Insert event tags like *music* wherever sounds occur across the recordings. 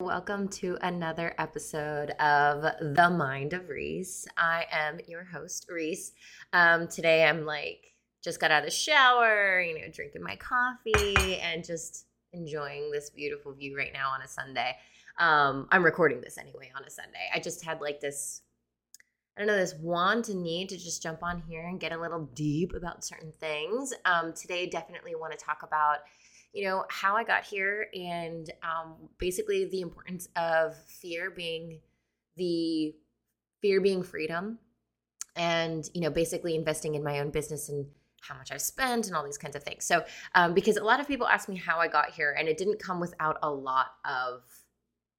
Welcome to another episode of The Mind of Reese. I am your host, Reese. Um, today I'm like, just got out of the shower, you know, drinking my coffee and just enjoying this beautiful view right now on a Sunday. Um, I'm recording this anyway on a Sunday. I just had like this, I don't know, this want and need to just jump on here and get a little deep about certain things. Um, today, definitely want to talk about you know, how I got here and um, basically the importance of fear being the fear being freedom and, you know, basically investing in my own business and how much I've spent and all these kinds of things. So, um, because a lot of people ask me how I got here and it didn't come without a lot of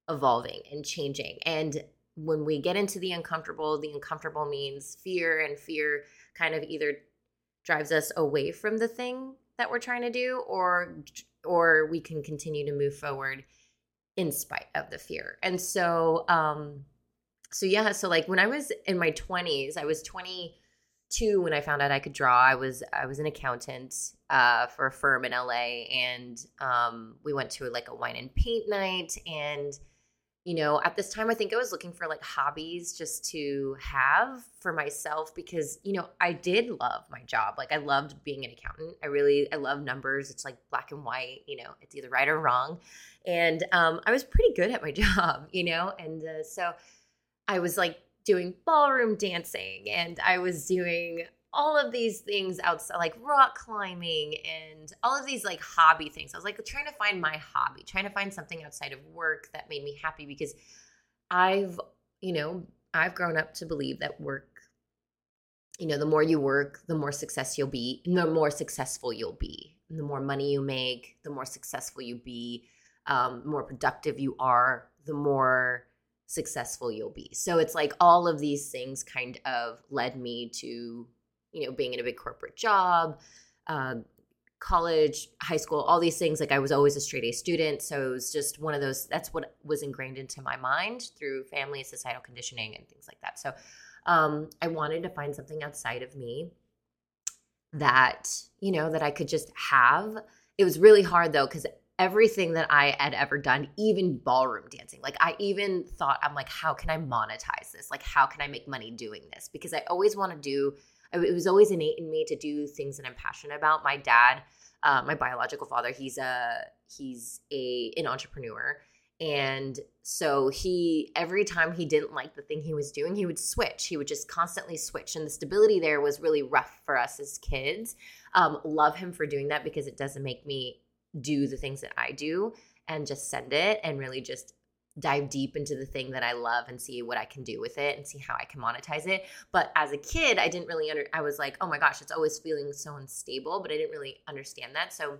evolving and changing. And when we get into the uncomfortable, the uncomfortable means fear, and fear kind of either drives us away from the thing that we're trying to do or or we can continue to move forward in spite of the fear. And so um so yeah, so like when I was in my 20s, I was 22 when I found out I could draw. I was I was an accountant uh for a firm in LA and um we went to like a wine and paint night and you know, at this time, I think I was looking for like hobbies just to have for myself because, you know, I did love my job. Like, I loved being an accountant. I really, I love numbers. It's like black and white, you know, it's either right or wrong. And um, I was pretty good at my *laughs* job, you know, and uh, so I was like doing ballroom dancing and I was doing all of these things outside, like rock climbing and all of these like hobby things. I was like trying to find my hobby, trying to find something outside of work that made me happy because I've, you know, I've grown up to believe that work, you know, the more you work, the more success you'll be, the more successful you'll be. The more money you make, the more successful you be, um, more productive you are, the more successful you'll be. So it's like all of these things kind of led me to you know, being in a big corporate job, uh, college, high school, all these things. Like I was always a straight A student. So it was just one of those, that's what was ingrained into my mind through family, societal conditioning, and things like that. So um, I wanted to find something outside of me that, you know, that I could just have. It was really hard though, because everything that I had ever done, even ballroom dancing. Like I even thought, I'm like, how can I monetize this? Like, how can I make money doing this? Because I always want to do it was always innate in me to do things that I'm passionate about. My dad, uh, my biological father, he's a he's a an entrepreneur, and so he every time he didn't like the thing he was doing, he would switch. He would just constantly switch, and the stability there was really rough for us as kids. Um, love him for doing that because it doesn't make me do the things that I do and just send it and really just dive deep into the thing that I love and see what I can do with it and see how I can monetize it. But as a kid, I didn't really under I was like, "Oh my gosh, it's always feeling so unstable," but I didn't really understand that. So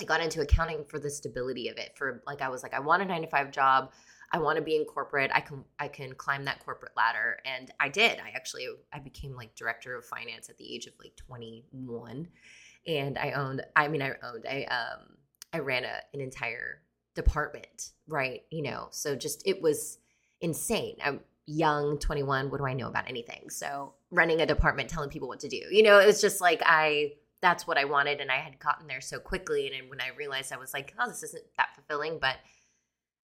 I got into accounting for the stability of it. For like I was like, I want a 9 to 5 job. I want to be in corporate. I can I can climb that corporate ladder and I did. I actually I became like director of finance at the age of like 21 and I owned I mean I owned I um I ran a, an entire department, right? You know, so just it was insane. I'm young, 21. What do I know about anything? So running a department, telling people what to do, you know, it was just like I that's what I wanted, and I had gotten there so quickly. And when I realized, I was like, oh, this isn't that fulfilling, but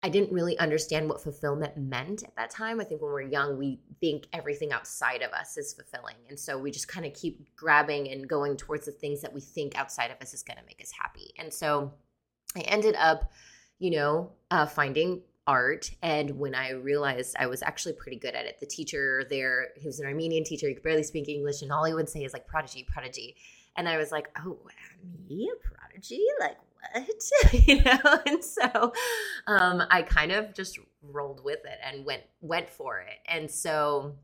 I didn't really understand what fulfillment meant at that time. I think when we're young, we think everything outside of us is fulfilling. And so we just kind of keep grabbing and going towards the things that we think outside of us is going to make us happy. And so I ended up you know, uh, finding art. And when I realized I was actually pretty good at it, the teacher there, he was an Armenian teacher, he could barely speak English, and all he would say is like prodigy, prodigy. And I was like, oh, me, a prodigy? Like, what? *laughs* you know? And so um, I kind of just rolled with it and went went for it. And so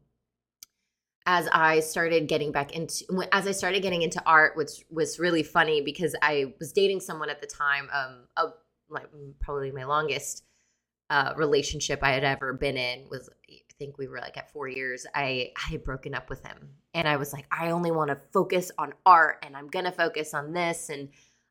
as I started getting back into as I started getting into art, which was really funny because I was dating someone at the time, um, a like probably my longest uh, relationship I had ever been in was I think we were like at four years. I I had broken up with him, and I was like, I only want to focus on art, and I'm gonna focus on this, and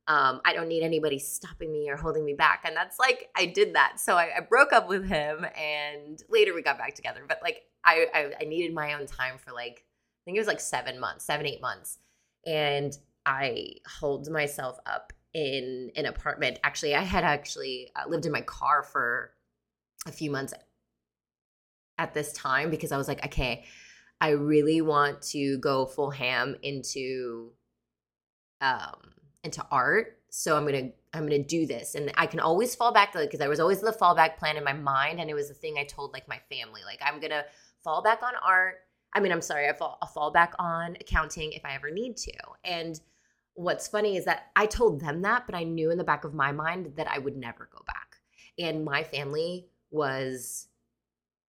um, I don't need anybody stopping me or holding me back. And that's like I did that. So I, I broke up with him, and later we got back together. But like I, I I needed my own time for like I think it was like seven months, seven eight months, and I hold myself up in an apartment. Actually, I had actually uh, lived in my car for a few months at this time because I was like, okay, I really want to go full ham into um into art. So I'm gonna I'm gonna do this, and I can always fall back to because I was always the fallback plan in my mind, and it was the thing I told like my family, like I'm gonna fall back on art. I mean, I'm sorry, I fall, I'll fall back on accounting if I ever need to. And what's funny is that I told them that, but I knew in the back of my mind that I would never go back. And my family was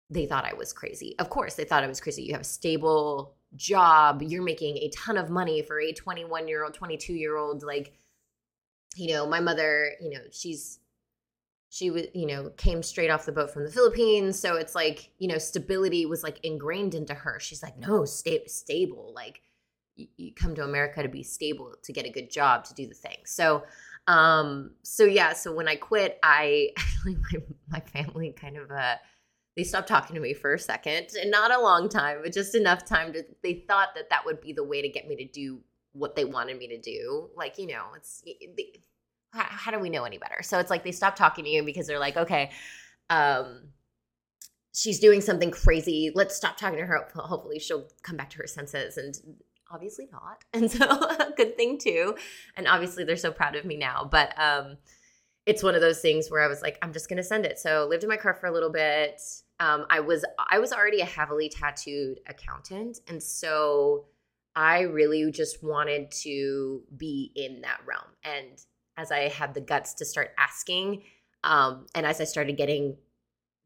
they thought I was crazy. Of course, they thought I was crazy. You have a stable job, you're making a ton of money for a 21 year old, 22 year old. Like, you know, my mother, you know, she's, she was, you know, came straight off the boat from the Philippines. So it's like, you know, stability was like ingrained into her. She's like, no, stay stable. Like, you, come to America to be stable, to get a good job, to do the thing. So, um, so yeah, so when I quit, I *laughs* actually, my, my family kind of, uh, they stopped talking to me for a second and not a long time but just enough time to they thought that that would be the way to get me to do what they wanted me to do. Like you know it's they, how, how, do we know any better? So it's like they stopped talking to you because they're like okay um she's doing something crazy. Let's stop talking to her. Hopefully she'll come back to her senses and obviously not *laughs* and so a *laughs* good thing too and obviously they're so proud of me now but um it's one of those things where I was like, I'm just gonna send it. So lived in my car for a little bit. Um, I was I was already a heavily tattooed accountant, and so I really just wanted to be in that realm. And as I had the guts to start asking, um, and as I started getting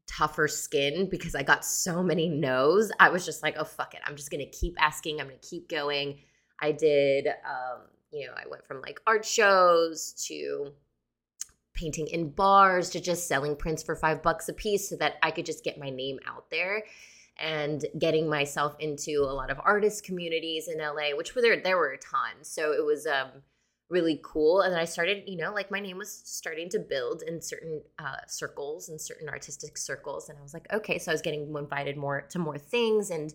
tougher skin because I got so many no's, I was just like, oh fuck it, I'm just gonna keep asking. I'm gonna keep going. I did, um, you know, I went from like art shows to painting in bars to just selling prints for five bucks a piece so that I could just get my name out there and getting myself into a lot of artist communities in LA, which were there there were a ton. So it was um really cool. And then I started, you know, like my name was starting to build in certain uh, circles and certain artistic circles. And I was like, okay, so I was getting invited more to more things and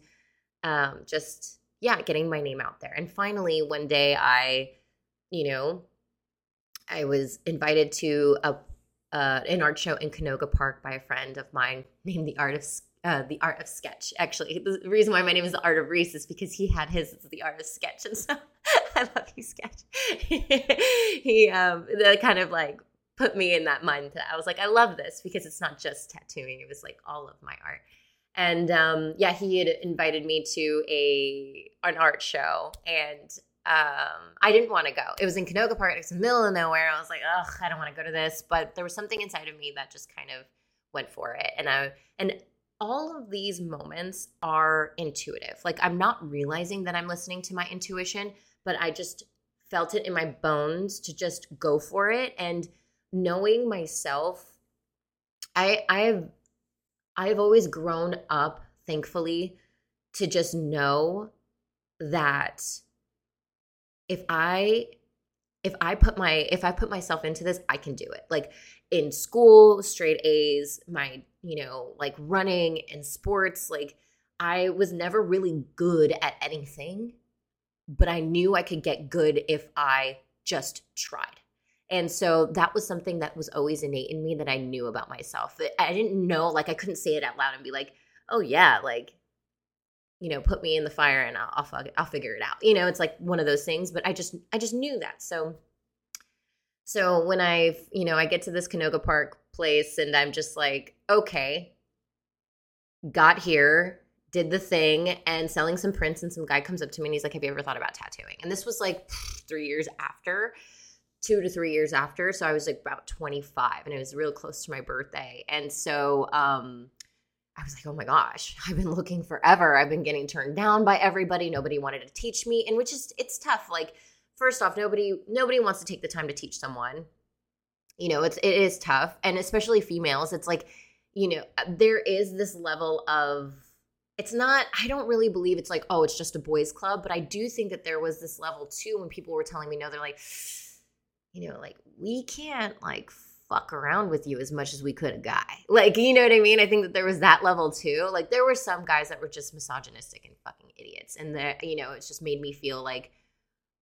um, just, yeah, getting my name out there. And finally, one day I, you know, I was invited to a uh, an art show in Canoga Park by a friend of mine *laughs* named the Art of uh, the Art of Sketch. Actually, the reason why my name is the Art of Reese is because he had his the Art of Sketch, and so *laughs* I love you, Sketch. *laughs* he um, that kind of like put me in that mindset. I was like, I love this because it's not just tattooing; it was like all of my art. And um, yeah, he had invited me to a an art show, and um, I didn't want to go. It was in Canoga Park. It's in the middle of nowhere. I was like, ugh, I don't want to go to this. But there was something inside of me that just kind of went for it. And I and all of these moments are intuitive. Like I'm not realizing that I'm listening to my intuition, but I just felt it in my bones to just go for it. And knowing myself, I I've I've always grown up, thankfully, to just know that if I if I put my if I put myself into this, I can do it. Like in school, straight A's, my, you know, like running and sports, like I was never really good at anything, but I knew I could get good if I just tried. And so that was something that was always innate in me that I knew about myself. I didn't know, like, I couldn't say it out loud and be like, oh, yeah, like you know, put me in the fire and I'll, I'll, I'll figure it out. You know, it's like one of those things, but I just, I just knew that. So, so when I, you know, I get to this Canoga Park place and I'm just like, okay, got here, did the thing and selling some prints and some guy comes up to me and he's like, have you ever thought about tattooing? And this was like *sighs* three years after, two to three years after. So I was like about 25 and it was real close to my birthday. And so, um, I was like, oh my gosh, I've been looking forever. I've been getting turned down by everybody. Nobody wanted to teach me. And which is it's tough. Like, first off, nobody nobody wants to take the time to teach someone. You know, it's it is tough. And especially females, it's like, you know, uh, there is this level of it's not i don't really believe it's like oh it's just a boys club but i do think that there was this level too when people were telling me no they're like *sighs* you know like we can't like fuck around with you as much as we could a guy. *laughs* Like, you know what I mean? I think that there was that level too. Like, there were some guys that were just misogynistic and fucking idiots. And that, you know, it's just made me feel like,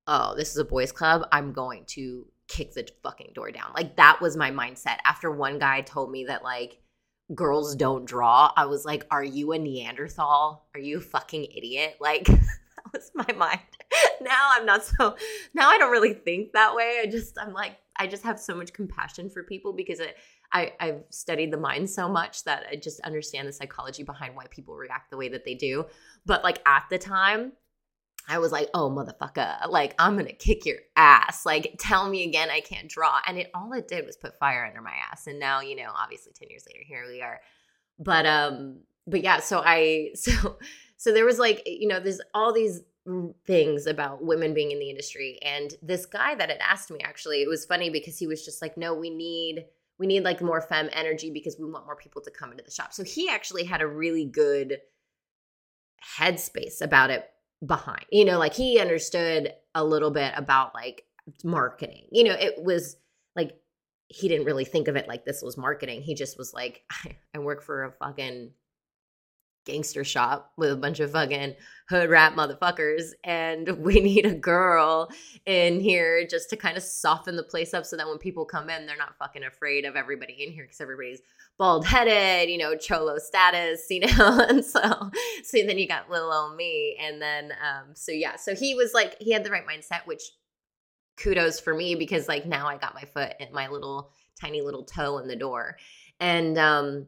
oh, this is a boys' club. I'm going to kick the fucking door down. Like, that was my mindset after one guy told me that, like, girls don't draw, I was like, are you a Neanderthal? Are you a fucking idiot? Like, *laughs* that was my mind. *laughs* now I'm not so, now I don't really think that way. I just, I'm like, I just have so much compassion for people because it, I, I've studied the mind so much that I just understand the psychology behind why people react the way that they do. But like at the time, I was like, oh, motherfucker, like, I'm gonna kick your ass. Like, tell me again, I can't draw. And it all it did was put fire under my ass. And now, you know, obviously 10 years later, here we are. But, um, but yeah, so I, *laughs* so, so there was like, you know, there's all these things about women being in the industry. And this guy that had asked me, actually, it was funny because he was just like, no, we need, we need like more femme energy because we want more people to come into the shop. So he actually had a really good headspace about it behind. You know, like he understood a little bit about like marketing. You know, it was like he didn't really think of it like this was marketing. He just was like, I, *laughs* I work for a fucking gangster shop with a bunch of fucking hood rat motherfuckers and *laughs* we need a girl in here just to kind of soften the place up so that when people come in they're not fucking afraid of everybody in here because everybody's bald headed you know cholo status you *laughs* know and so so then you got little old me and then um so yeah so he was like he had the right mindset which kudos for me because like now i got my foot and my little tiny little toe in the door. And um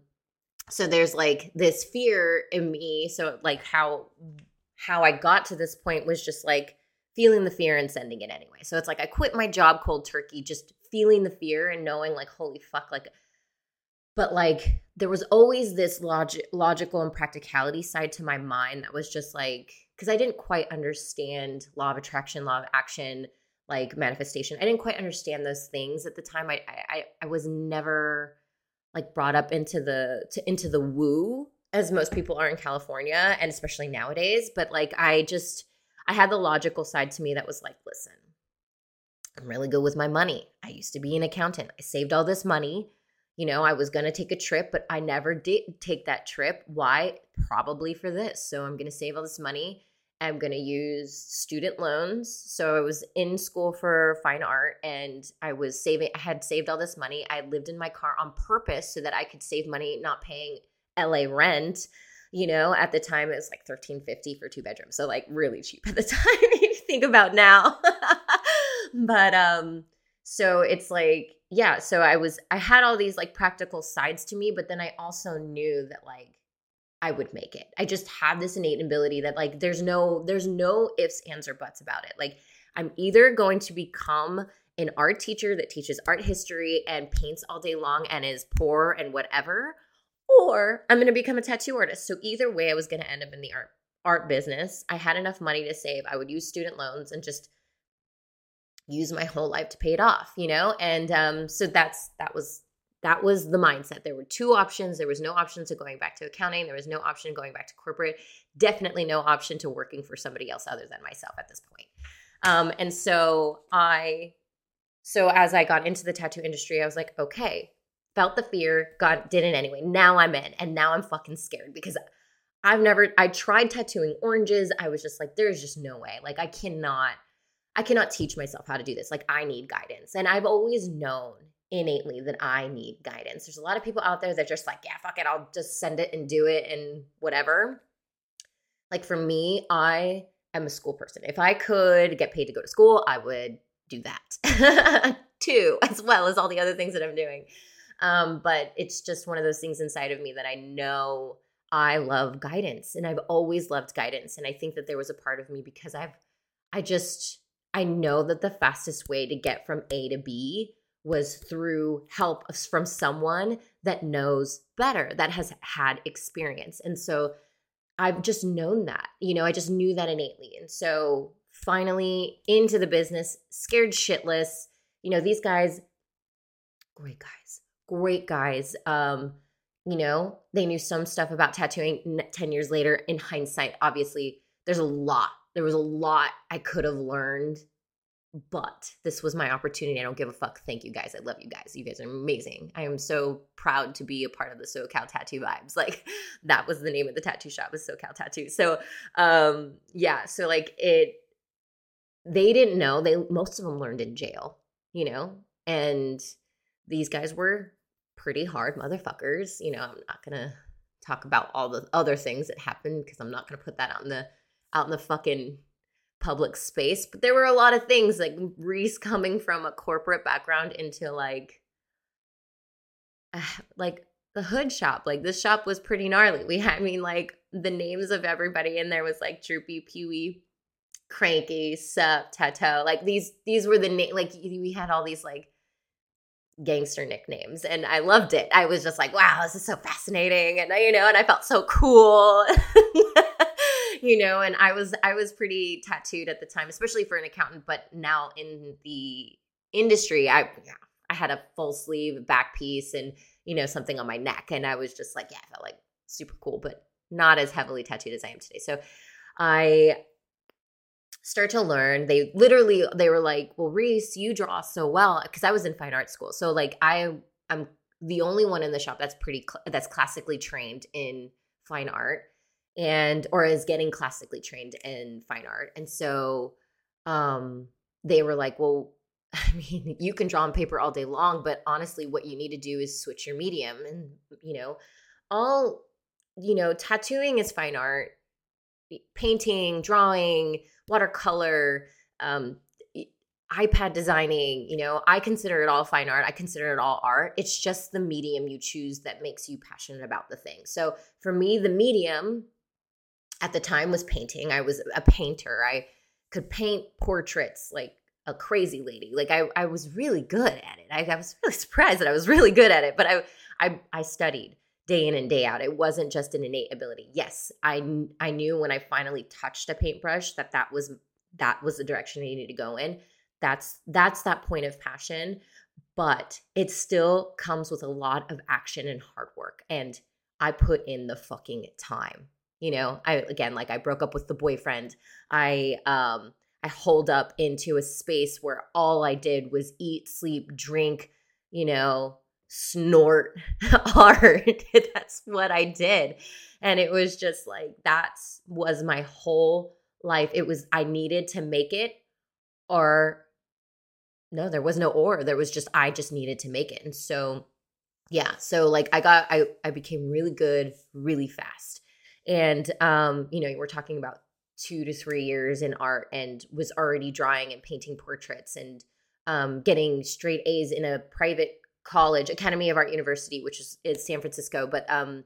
so there's like this fear in me. So like how how i got to this point was just like feeling the fear and sending it anyway. So it's like i quit my job cold turkey just feeling the fear and knowing like holy fuck like but like there was always this logic logical and practicality side to my mind that was just like because i didn't quite understand law of attraction law of action like manifestation. I didn't quite understand those things at the time. I i, I was never like brought up into the to into the woo as most people are in California and especially nowadays, but like I just I had the logical side to me that was like, listen, I'm really good with my money. I used to be an accountant. I saved all this money. You know, I was going to take a trip, but I never did take that trip. Why? Probably for this. So I'm going to save all this money I'm going to use student loans. So I was in school for fine art and I was saving, I had saved all this money. I lived in my car on purpose so that I could save money not paying LA rent. You know, at the time it was like 1350 for two bedrooms. So like really cheap at the *laughs* time if you think about now. *laughs* but um so it's like yeah, so I was I had all these like practical sides to me, but then I also knew that like I would make it. I just have this innate ability that like there's no there's no ifs ands or buts about it. Like I'm either going to become an art teacher that teaches art history and paints all day long and is poor and whatever or I'm going to become a tattoo artist. So either way I was going to end up in the art art business. I had enough money to save. I would use student loans and just use my whole life to pay it off, you know? And um so that's that was that was the mindset. There were two options. There was no option to going back to accounting. There was no option going back to corporate. Definitely no option to working for somebody else other than myself at this point. Um, and so I, so as I got into the tattoo industry, I was like, okay, felt the fear, got did it anyway. Now I'm in, and now I'm fucking scared because I've never. I tried tattooing oranges. I was just like, there's just no way. Like I cannot. I cannot teach myself how to do this. Like I need guidance, and I've always known innately that I need guidance. There's a lot of people out there that just like, yeah, fuck it, I'll just send it and do it and whatever. Like for me, I am a school person. If I could get paid to go to school, I would do that *laughs* too, as well as all the other things that I'm doing. Um, but it's just one of those things inside of me that I know I love guidance and I've always loved guidance. And I think that there was a part of me because I've, I just, I know that the fastest way to get from A to B was through help from someone that knows better, that has had experience. And so I've just known that, you know, I just knew that innately. And so finally into the business, scared shitless. You know, these guys, great guys, great guys. Um, you know, they knew some stuff about tattooing 10 years later. In hindsight, obviously, there's a lot. There was a lot I could have learned but this was my opportunity. I don't give a fuck. Thank you guys. I love you guys. You guys are amazing. I am so proud to be a part of the SoCal Tattoo Vibes. *laughs* Like that was the name of the tattoo shop was SoCal Tattoo. So um yeah, so like it they didn't know. They most of them learned in jail, you know? And these guys were pretty hard motherfuckers. You know, I'm not gonna talk about all the other things that happened because I'm not gonna put that out in the out in the fucking public space. But there were a lot of things like Reese coming from a corporate background into like *sighs* like the hood shop. Like this shop was pretty gnarly. We had *laughs* I mean like the names of everybody in there was like Droopy, Pewee, Cranky, Sup, Tato. Like these these were the name like we had all these like gangster nicknames and I loved it. I was just like, wow, this is so fascinating and you know, and I felt so cool. *laughs* you know, and I was I was pretty tattooed at the time, especially for an accountant, but now in the industry, I yeah, I had a full sleeve back piece and you know, something on my neck and I was just like, yeah, I felt like super cool, but not as heavily tattooed as I am today. So I start to learn they literally they were like well reese you draw so well because i was in fine art school so like i i'm the only one in the shop that's pretty cl- that's classically trained in fine art and or is getting classically trained in fine art and so um they were like well *laughs* i mean you can draw on paper all day long but honestly what you need to do is switch your medium and you know all you know tattooing is fine art painting drawing watercolor, um, iPad designing, you know, I consider it all fine art. I consider it all art. It's just the medium you choose that makes you passionate about the thing. So for me, the medium at the time was painting. I was a painter. I could paint portraits like a crazy lady. Like I, I was really good at it. I, I was really *laughs* surprised that I was really good at it, but I, I, I studied day in and day out. It wasn't just an innate ability. Yes, I I knew when I finally touched a paintbrush that that was that was the direction I needed to go in. That's that's that point of passion, but it still comes with a lot of action and hard work and I put in the fucking time. You know, I again like I broke up with the boyfriend. I um I holed up into a space where all I did was eat, sleep, drink, you know, snort *laughs* hard. *laughs* that's what I did. And it was just like that was my whole life. It was I needed to make it or no, there was no or. There was just I just needed to make it. And so yeah, so like I got I I became really good really fast. And um you know, we're talking about 2 to 3 years in art and was already drawing and painting portraits and um, getting straight A's in a private college, Academy of Art University, which is, is San Francisco, but um,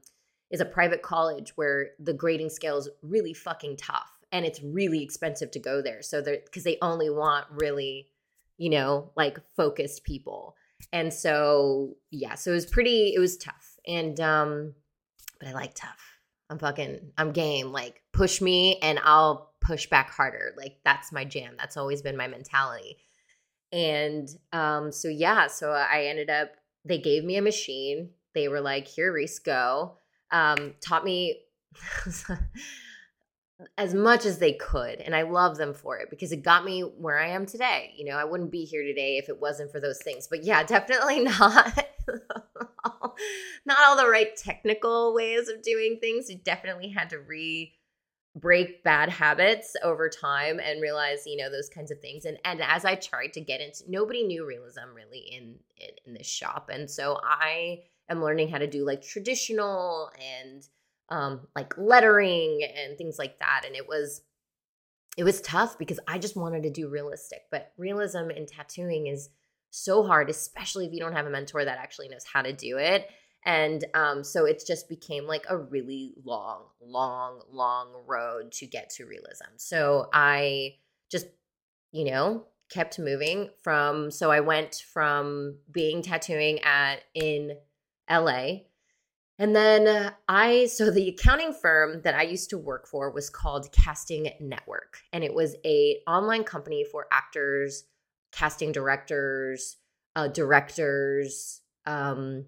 is a private college where the grading scale is really fucking tough and it's really expensive to go there. So they're because they only want really, you know, like focused people. And so yeah, so it was pretty, it was tough. And um, but I like tough. I'm fucking, I'm game. Like push me and I'll push back harder. Like that's my jam. That's always been my mentality. And um, so yeah, so I ended up. They gave me a machine. They were like, "Here, Reese, go." Um, taught me *laughs* as much as they could, and I love them for it because it got me where I am today. You know, I wouldn't be here today if it wasn't for those things. But yeah, definitely *laughs* not. *laughs* not all the right technical ways of doing things. You definitely had to re break bad habits over time and realize you know those kinds of things. And and as i tried to get into nobody knew realism really in, in in, this shop. And so i am learning how to do like traditional and um like lettering and things like that. And it was it was tough because i just wanted to do realistic. But realism in tattooing is so hard especially if you don't have a mentor that actually knows how to do it and um, so it just became like a really long, long, long road to get to realism. So I just, you know, kept moving from, so I went from being tattooing at in LA. And then I, so the accounting firm that I used to work for was called Casting Network. And it was a online company for actors, casting directors, uh, directors, um,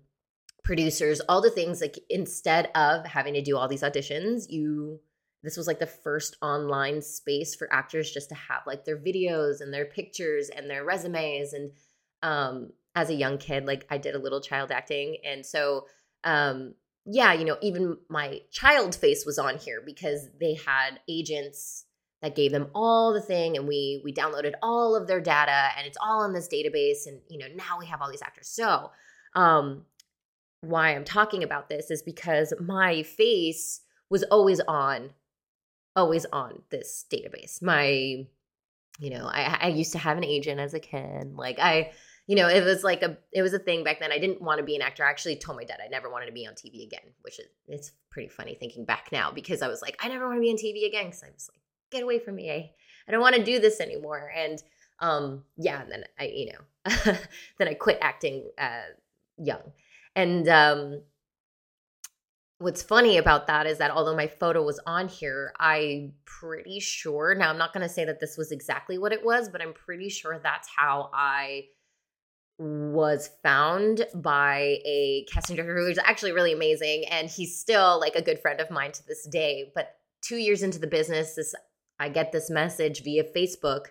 producers, all the things like instead of having to do all these auditions, you this was like the first online space for actors just to have like their videos and their pictures and their resumes and um as a young kid like I did a little child acting. And so um yeah, you know, even my child face was on here because they had agents that gave them all the thing and we we downloaded all of their data and it's all in this database and you know, now we have all these actors. So, um why I'm talking about this is because my face was always on, always on this database. My, you know, I, I used to have an agent as a kid. Like I, you know, it was like a it was a thing back then. I didn't want to be an actor. I actually told my dad I never wanted to be on TV again, which is it's pretty funny thinking back now because I was like, I never want to be on TV again because I was like, get away from me. I, I don't want to do this anymore. And um yeah, and then I, you know, *laughs* then I quit acting uh young. And um what's funny about that is that although my photo was on here, I'm pretty sure now I'm not going to say that this was exactly what it was, but I'm pretty sure that's how I was found by a casting director who was actually really amazing and he's still like a good friend of mine to this day but 2 years into the business this I get this message via Facebook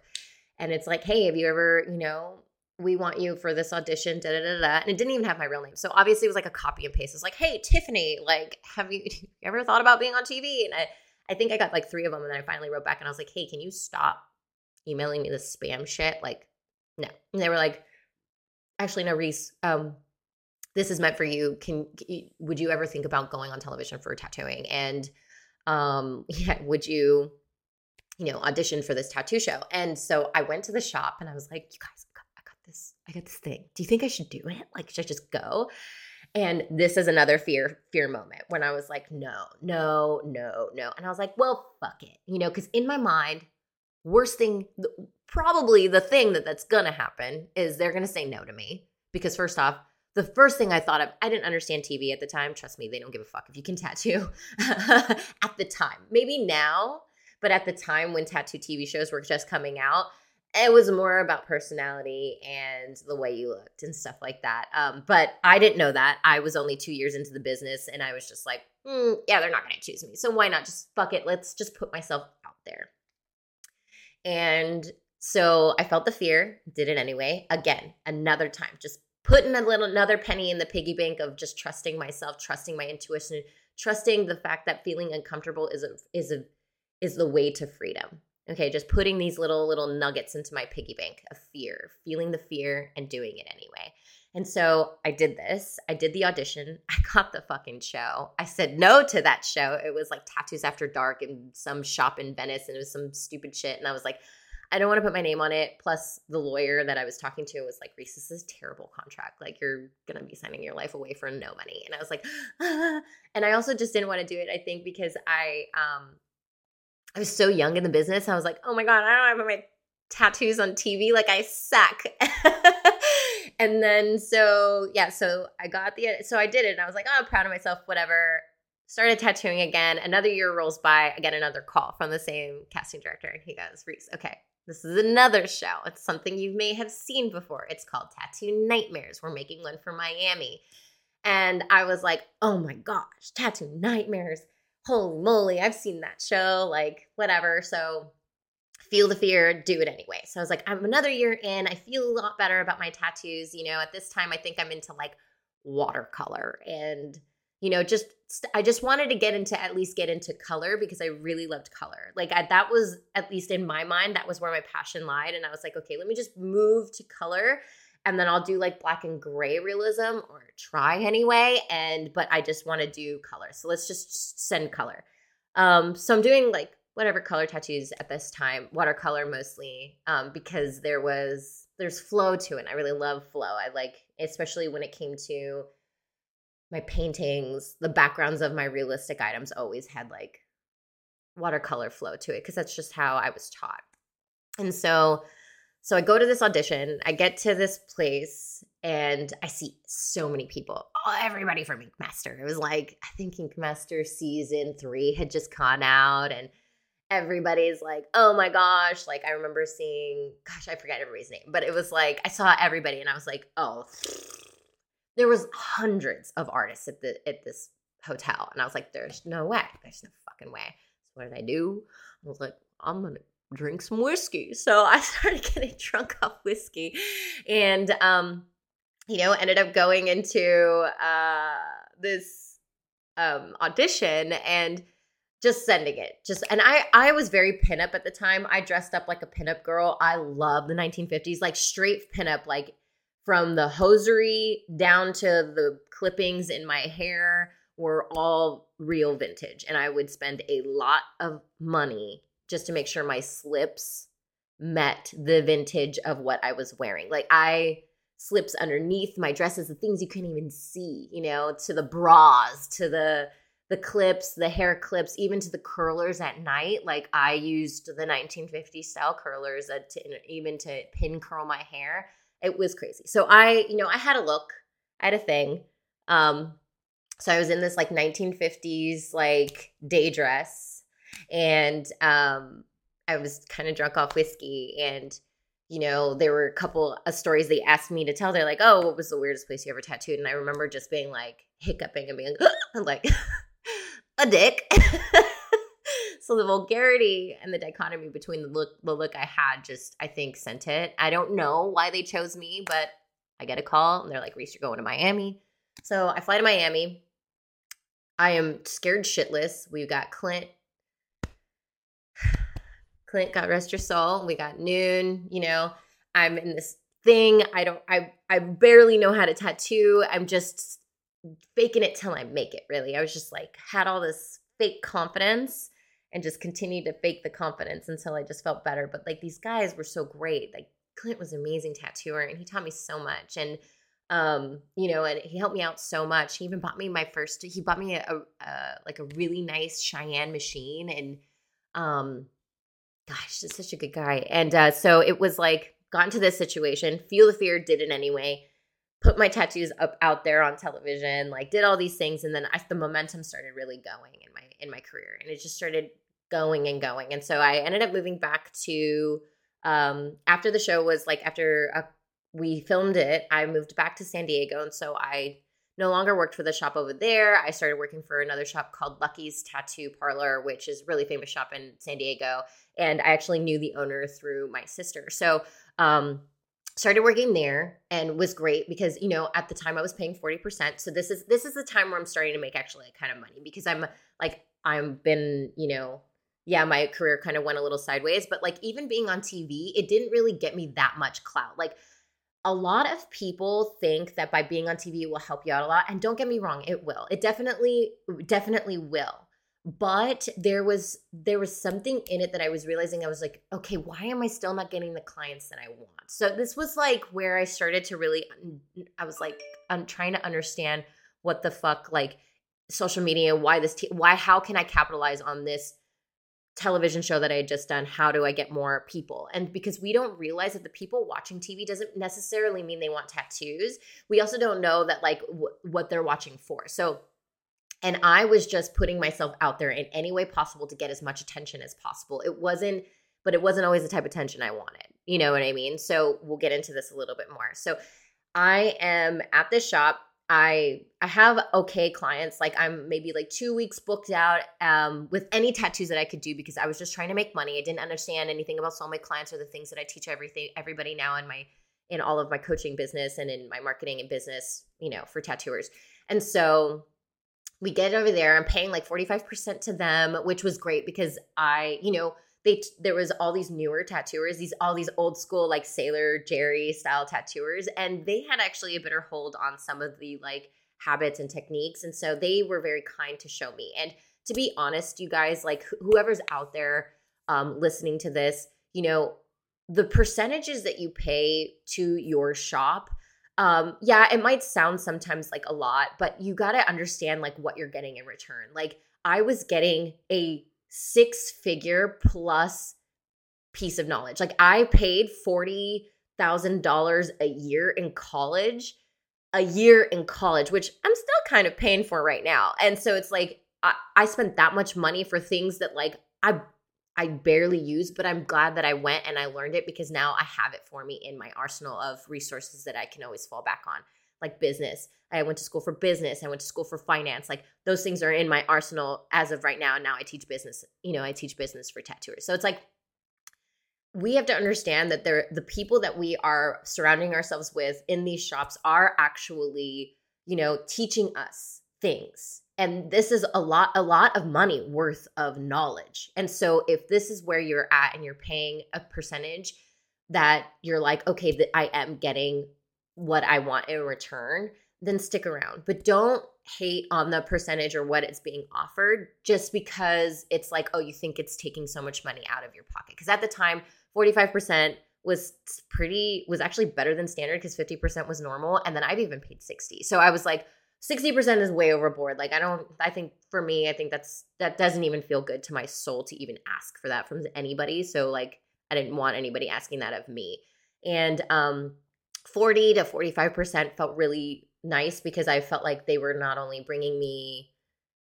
and it's like hey have you ever you know we want you for this audition da da da da and it didn't even have my real name. So obviously it was like a copy and paste. It's like hey Tiffany like have you, *laughs* you ever thought about being on TV and I I think I got like 3 of them and then I finally wrote back and I was like hey can you stop emailing me this spam shit? Like no. And they were like actually no reese um this is meant for you. Can would you ever think about going on television for tattooing? And um *laughs* yeah would you you know audition for this tattoo show. And so i went to the shop and i was like you guys I got, I got this i got this thing. Do you think i should do it? Like should i just go? And this is another fear fear moment when i was like no no no no. And i was like well fuck it you know because in my mind worst thing probably the thing that that's gonna happen is they're gonna say no to me. Because first off the first thing I thought of, I didn't understand TV at the time. Trust me, they don't give a fuck if you can tattoo *laughs* at the time. Maybe now, but at the time when tattoo TV shows were just coming out, it was more about personality and the way you looked and stuff like that. Um, but I didn't know that. I was only two years into the business and I was just like, mm, yeah, they're not going to choose me. So why not just fuck it? Let's just put myself out there. And so I felt the fear, did it anyway. Again, another time, just putting a little another penny in the piggy bank of just trusting myself, trusting my intuition, trusting the fact that feeling uncomfortable is a is a is the way to freedom. Okay, just putting these little little nuggets into my piggy bank of fear, feeling the fear and doing it anyway. And so I did this. I did the audition. *laughs* I got the fucking show. I said no to that show. It was like Tattoos After Dark in some shop in Venice and it was some stupid shit. And I was like, I don't want to put my name on it. Plus, the lawyer that I was talking to was like, Reese, this is a terrible contract. Like, you're going to be signing your life away for no money. And I was like, ah. *gasps* and I also just didn't want to do it, I think, because I, um, I was so young in the business. I was like, oh my God, I don't have my tattoos on TV. Like, I suck. *laughs* and then, so yeah, so I got the, so I did it. And I was like, oh, I'm proud of myself, whatever started tattooing again. Another year rolls by. I get another call from the same casting director. And he goes, Reese, okay, this is another show. It's something you may have seen before. It's called Tattoo Nightmares. We're making one for Miami. And I was like, oh my gosh, Tattoo Nightmares. Holy moly, I've seen that show, like whatever. So feel the fear, do it anyway. So I was like, I'm another year in. I feel a lot better about my tattoos. You know, at this time, I think I'm into like watercolor and you know just i just wanted to get into at least get into color because i really loved color like I, that was at least in my mind that was where my passion lied and i was like okay let me just move to color and then i'll do like black and gray realism or try anyway and but i just want to do color so let's just send color um so i'm doing like whatever color tattoos at this time watercolor mostly um because there was there's flow to it i really love flow i like especially when it came to my paintings, the backgrounds of my realistic items always had like watercolor flow to it because that's just how I was taught. And so so I go to this audition, I get to this place and I see so many people. Oh, everybody from Ink Master. It was like I think Ink Master season 3 had just gone out and everybody's like, "Oh my gosh." Like I remember seeing gosh, I forget everybody's name, but it was like I saw everybody and I was like, "Oh, there was hundreds of artists at the at this hotel and i was like there's no way there's no fucking way so what did i do i was like i'm gonna drink some whiskey. So *laughs* i started getting drunk off whiskey and um you know ended up going into uh this um audition and just sending it. Just and i i was very pinup at the time. I dressed up like a pinup girl. I love the 1950s like straight pinup like from the hosiery down to the clippings in my hair were all real vintage. And I would spend a lot of money just to make sure my slips met the vintage of what I was wearing. Like I slips underneath my dresses, the things you couldn't even see, you know, to the bras, to the the clips, the hair clips, even to the curlers at night. Like I used the 1950s style curlers to, even to pin curl my hair. It was crazy. So I, you know, I had a look, I had a thing. Um, so I was in this like 1950s like day dress, and um, I was kind of drunk off whiskey and you know, there were a couple of stories they asked me to tell. They're like, "Oh, what was the weirdest place you ever tattooed?" And I remember just being like hiccuping and being *laughs* like, *laughs* "A dick." *laughs* so the vulgarity and the dichotomy between the look the look I had just I think sent it. I don't know why they chose me, but I get a call and they're like, "Reese, you're going to Miami." So I fly to Miami. I am scared shitless. We've got Clint Clint, God rest your soul. We got noon, you know, I'm in this thing. I don't, I, I barely know how to tattoo. I'm just faking it till I make it, really. I was just like, had all this fake confidence and just continued to fake the confidence until I just felt better. But like these guys were so great. Like Clint was an amazing tattooer and he taught me so much. And, um, you know, and he helped me out so much. He even bought me my first, he bought me a, a, a like a really nice Cheyenne machine and, um, gosh, just such a good guy. And uh, so it was like, got into this situation, feel the fear, did it anyway, put my tattoos up out there on television, like did all these things, and then I, the momentum started really going in my in my career, and it just started going and going. And so I ended up moving back to um, after the show was like after a, we filmed it, I moved back to San Diego, and so I no longer worked for the shop over there. I started working for another shop called Lucky's Tattoo Parlor, which is really famous shop in San Diego. And I actually knew the owner through my sister. So, um, started working there and was great because you know at the time i was paying 40% so this is this is the time where i'm starting to make actually kind of money because i'm like i'm been you know yeah my career kind of went a little sideways but like even being on tv it didn't really get me that much clout like a lot of people think that by being on TV it will help you out a lot. And don't get me wrong, it will. It definitely, definitely will. But there was there was something in it that I was realizing I was like, okay, why am I still not getting the clients that I want? So this was like where I started to really I was like, I'm trying to understand what the fuck like social media, why this t- why how can I capitalize on this television show that I had just done, how do I get more people? And because we don't realize that the people watching TV doesn't necessarily mean they want tattoos. We also don't know that like w- what they're watching for. So and I was just putting myself out there in any way possible to get as much attention as possible. It wasn't but it wasn't always the type of attention I wanted. You know what I mean? So we'll get into this a little bit more. So I am at this shop I I have okay clients. Like I'm maybe like two weeks booked out um, with any tattoos that I could do because I was just trying to make money. I didn't understand anything about soulmate clients or the things that I teach everything everybody now in my in all of my coaching business and in my marketing and business, you know, for tattooers. And so we get over there. I'm paying like 45% to them, which was great because I, you know, they there was all these newer tattooers, these all these old school like Sailor Jerry style tattooers, and they had actually a better hold on some of the like habits and techniques, and so they were very kind to show me. And to be honest, you guys, like whoever's out there um, listening to this, you know, the percentages that you pay to your shop um yeah it might sound sometimes like a lot but you got to understand like what you're getting in return like i was getting a six figure plus piece of knowledge. Like I paid $40,000 a year in college, a year in college, which I'm still kind of paying for right now. And so it's like I, I spent that much money for things that like I I barely use, but I'm glad that I went and I learned it because now I have it for me in my arsenal of resources that I can always fall back on, like business, I went to school for business. I went to school for finance. Like those things are in my arsenal as of right now. And now I teach business. You know, I teach business for tattooers. So it's like we have to understand that there the people that we are surrounding ourselves with in these shops are actually, you know, teaching us things. And this is a lot a lot of money worth of knowledge. And so if this is where you're at and you're paying a percentage that you're like, okay, that I am getting what I want in return, then stick around. But don't hate on the percentage or what it's being offered just because it's like, oh, you think it's taking so much money out of your pocket. Because at the time, 45% was pretty, was actually better than standard because 50% was normal. And then I've even paid 60. So I was like, 60% is way overboard. Like I don't I think for me I think that's that doesn't even feel good to my soul to even ask for that from anybody. So like I didn't want anybody asking that of me. And um 40 to 45% felt really nice because I felt like they were not only bringing me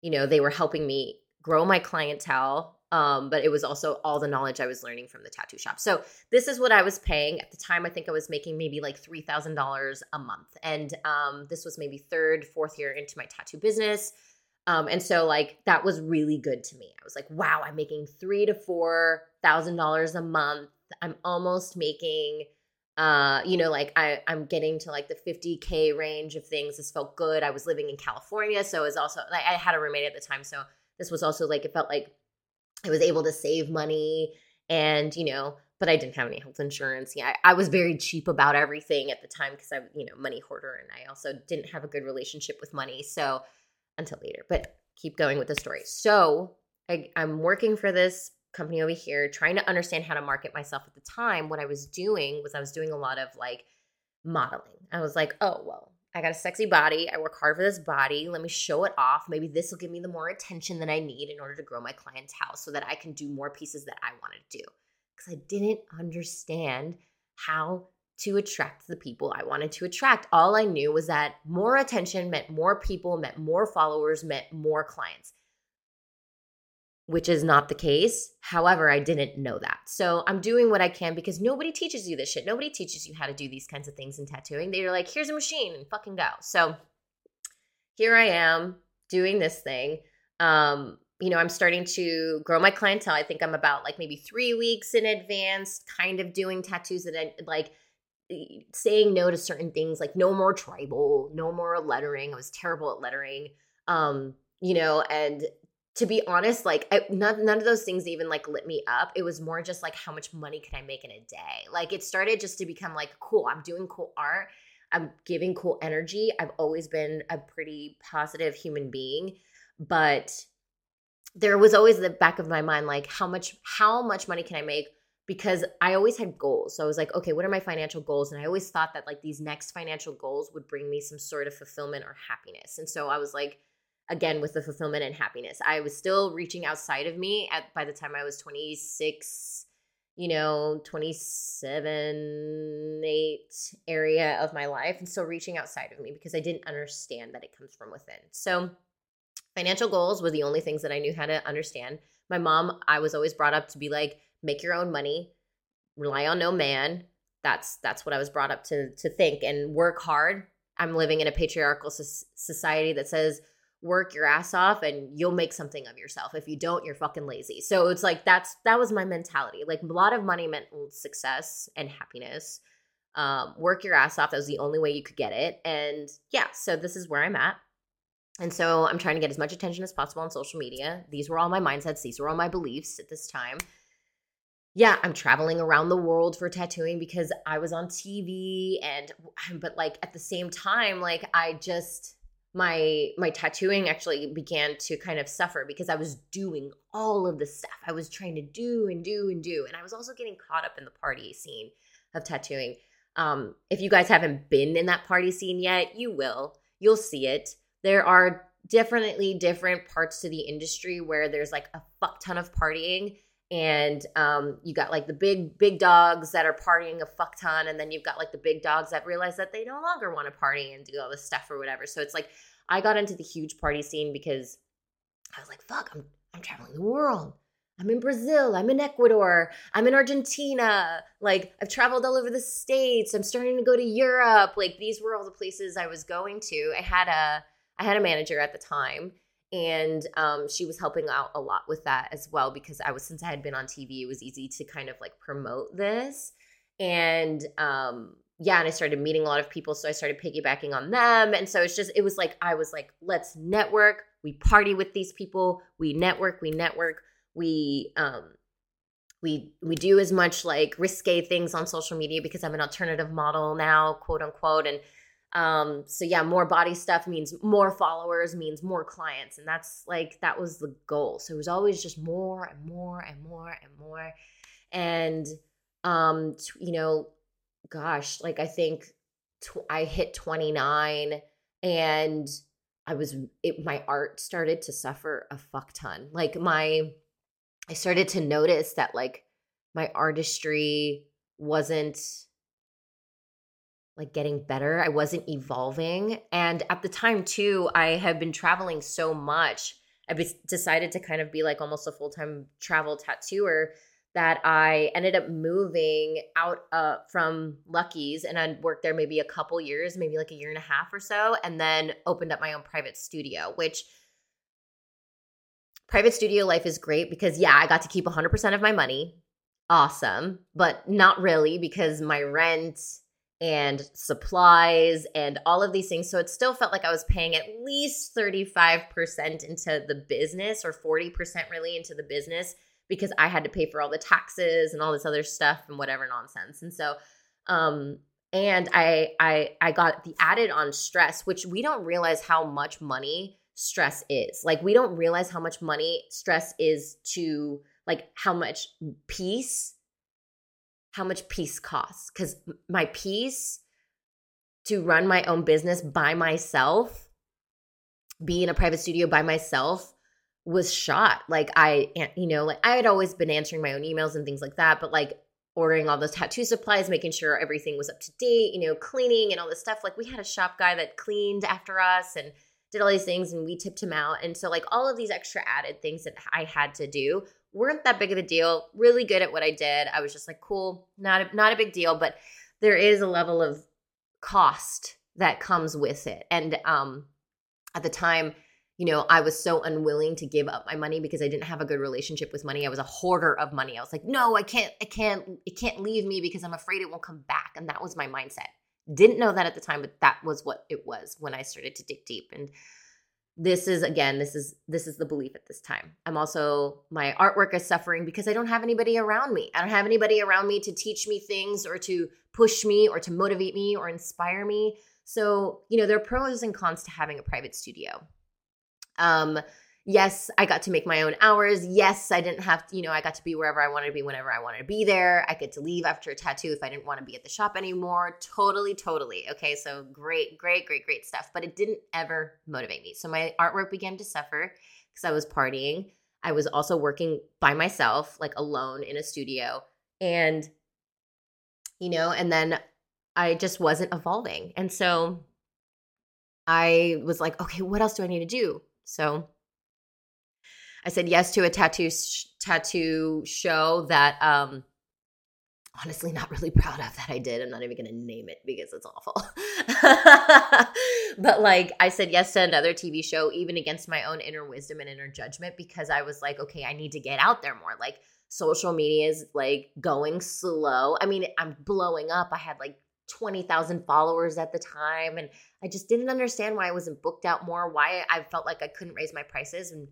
you know, they were helping me grow my clientele um, but it was also all the knowledge I was learning from the tattoo shop. So this is what I was paying at the time. I think I was making maybe like three thousand dollars a month, and um, this was maybe third, fourth year into my tattoo business. Um, and so like that was really good to me. I was like, wow, I'm making three to four thousand dollars a month. I'm almost making uh you know like i i'm getting to like the 50k range of things this felt good i was living in california so it was also like i had a roommate at the time so this was also like it felt like I was able to save money and, you know, but I didn't have any health insurance. Yeah, I, I was very cheap about everything at the time because I'm, you know, money hoarder and I also didn't have a good relationship with money. So until later, but keep going with the story. So I, I'm working for this company over here, trying to understand how to market myself at the time. What I was doing was I was doing a lot of like modeling. I was like, oh, well, I got a sexy body. I work hard for this body. Let me show it off. Maybe this will give me the more attention that I need in order to grow my clientele so that I can do more pieces that I want to do. Because I didn't understand how to attract the people I wanted to attract. All I knew was that more attention meant more people, meant more followers, meant more clients which is not the case. However, I didn't know that. So I'm doing what I can because nobody teaches you this shit. Nobody teaches you how to do these kinds of things in tattooing. They're like, here's a machine and fucking go. So here I am doing this thing. Um, you know, I'm starting to grow my clientele. I think I'm about like maybe three weeks in advance, kind of doing tattoos that I like saying no to certain things, like no more tribal, no more lettering. I was terrible at lettering. Um, you know, and to be honest, like I, none, none of those things even like lit me up. It was more just like how much money can I make in a day? Like it started just to become like cool. I'm doing cool art. I'm giving cool energy. I've always been a pretty positive human being, but there was always the back of my mind like how much how much money can I make? Because I always had goals. So I was like, okay, what are my financial goals? And I always thought that like these next financial goals would bring me some sort of fulfillment or happiness. And so I was like again with the fulfillment and happiness. I was still reaching outside of me at by the time I was 26, you know, 27, 8 area of my life and still reaching outside of me because I didn't understand that it comes from within. So financial goals were the only things that I knew how to understand. My mom, I was always brought up to be like make your own money, rely on no man. That's that's what I was brought up to to think and work hard. I'm living in a patriarchal society that says work your ass off and you'll make something of yourself. If you don't, you're fucking lazy. So it's like that's that was my mentality. Like a lot of money meant success and happiness. Um, work your ass off. That was the only way you could get it. And yeah, so this is where I'm at. And so I'm trying to get as much attention as possible on social media. These were all my mindsets, these were all my beliefs at this time. Yeah, I'm traveling around the world for tattooing because I was on TV and but like at the same time like I just my my tattooing actually began to kind of suffer because I was doing all of the stuff I was trying to do and do and do, and I was also getting caught up in the party scene of tattooing. Um, if you guys haven't been in that party scene yet, you will. You'll see it. There are definitely different parts to the industry where there's like a fuck ton of partying and um, you got like the big big dogs that are partying a fuck ton and then you've got like the big dogs that realize that they no longer want to party and do all this stuff or whatever. So it's like i got into the huge party scene because i was like fuck i'm i'm traveling the world. I'm in brazil. I'm in ecuador. I'm in argentina. Like i've traveled all over the states. I'm starting to go to europe. Like these were all the places i was going to. I had a i had a manager at the time and um, she was helping out a lot with that as well because I was since I had been on TV, it was easy to kind of like promote this, and um, yeah, and I started meeting a lot of people, so I started piggybacking on them, and so it's just it was like I was like, let's network, we party with these people, we network, we network, we um, we we do as much like risque things on social media because I'm an alternative model now, quote unquote. And um, so yeah, more body stuff means more followers, means more clients. And that's like that was the goal. So it was always just more and more and more and more. And um, you know, gosh, like I think tw- I hit 29 and I was it, my art started to suffer a fuck ton. Like my I started to notice that like my artistry wasn't like getting better. I wasn't evolving. And at the time too, I had been traveling so much. I decided to kind of be like almost a full-time travel tattooer that I ended up moving out uh, from Lucky's and I worked there maybe a couple years, maybe like a year and a half or so, and then opened up my own private studio, which private studio life is great because, yeah, I got to keep 100% of my money. Awesome. But not really because my rent and supplies and all of these things. So it still felt like I was paying at least 35% into the business or 40% really into the business because I had to pay for all the taxes and all this other stuff and whatever nonsense. And so um and I I I got the added on stress, which we don't realize how much money stress is. Like we don't realize how much money stress is to like how much peace how much peace costs cuz my peace to run my own business by myself be in a private studio by myself was shot. Like I, you know, like I had always been answering my own emails and things like that, but like ordering all those tattoo supplies, making sure everything was up to date, you know, cleaning and all this stuff. Like we had a shop guy that cleaned after us and did all these things and we tipped him out. And so like all of these extra added things that I had to do weren't that big of a deal. Really good at what I did. I was just like, cool, not a, not a big deal, but there is a level of cost that comes with it. And um at the time you know, I was so unwilling to give up my money because I didn't have a good relationship with money. I was a hoarder of money. I was like, no, I can't, I can't, it can't leave me because I'm afraid it won't come back. And that was my mindset. Didn't know that at the time, but that was what it was when I started to dig deep. And this is again, this is this is the belief at this time. I'm also my artwork is suffering because I don't have anybody around me. I don't have anybody around me to teach me things or to push me or to motivate me or inspire me. So, you know, there are pros and cons to having a private studio. Um, yes, I got to make my own hours. Yes, I didn't have to, you know, I got to be wherever I wanted to be whenever I wanted to be there. I get to leave after a tattoo if I didn't want to be at the shop anymore. Totally, totally. Okay, so great, great, great, great stuff. But it didn't ever motivate me. So my artwork began to suffer because I was partying. I was also working by myself, like alone in a studio. And, you know, and then I just wasn't evolving. And so I was like, okay, what else do I need to do? So I said yes to a tattoo sh- tattoo show that um honestly not really proud of that I did. I'm not even going to name it because it's awful. *laughs* but like I said yes to another TV show even against my own inner wisdom and inner judgment because I was like okay, I need to get out there more. Like social media is like going slow. I mean, I'm blowing up. I had like 20,000 followers at the time. And I just didn't understand why I wasn't booked out more, why I felt like I couldn't raise my prices. And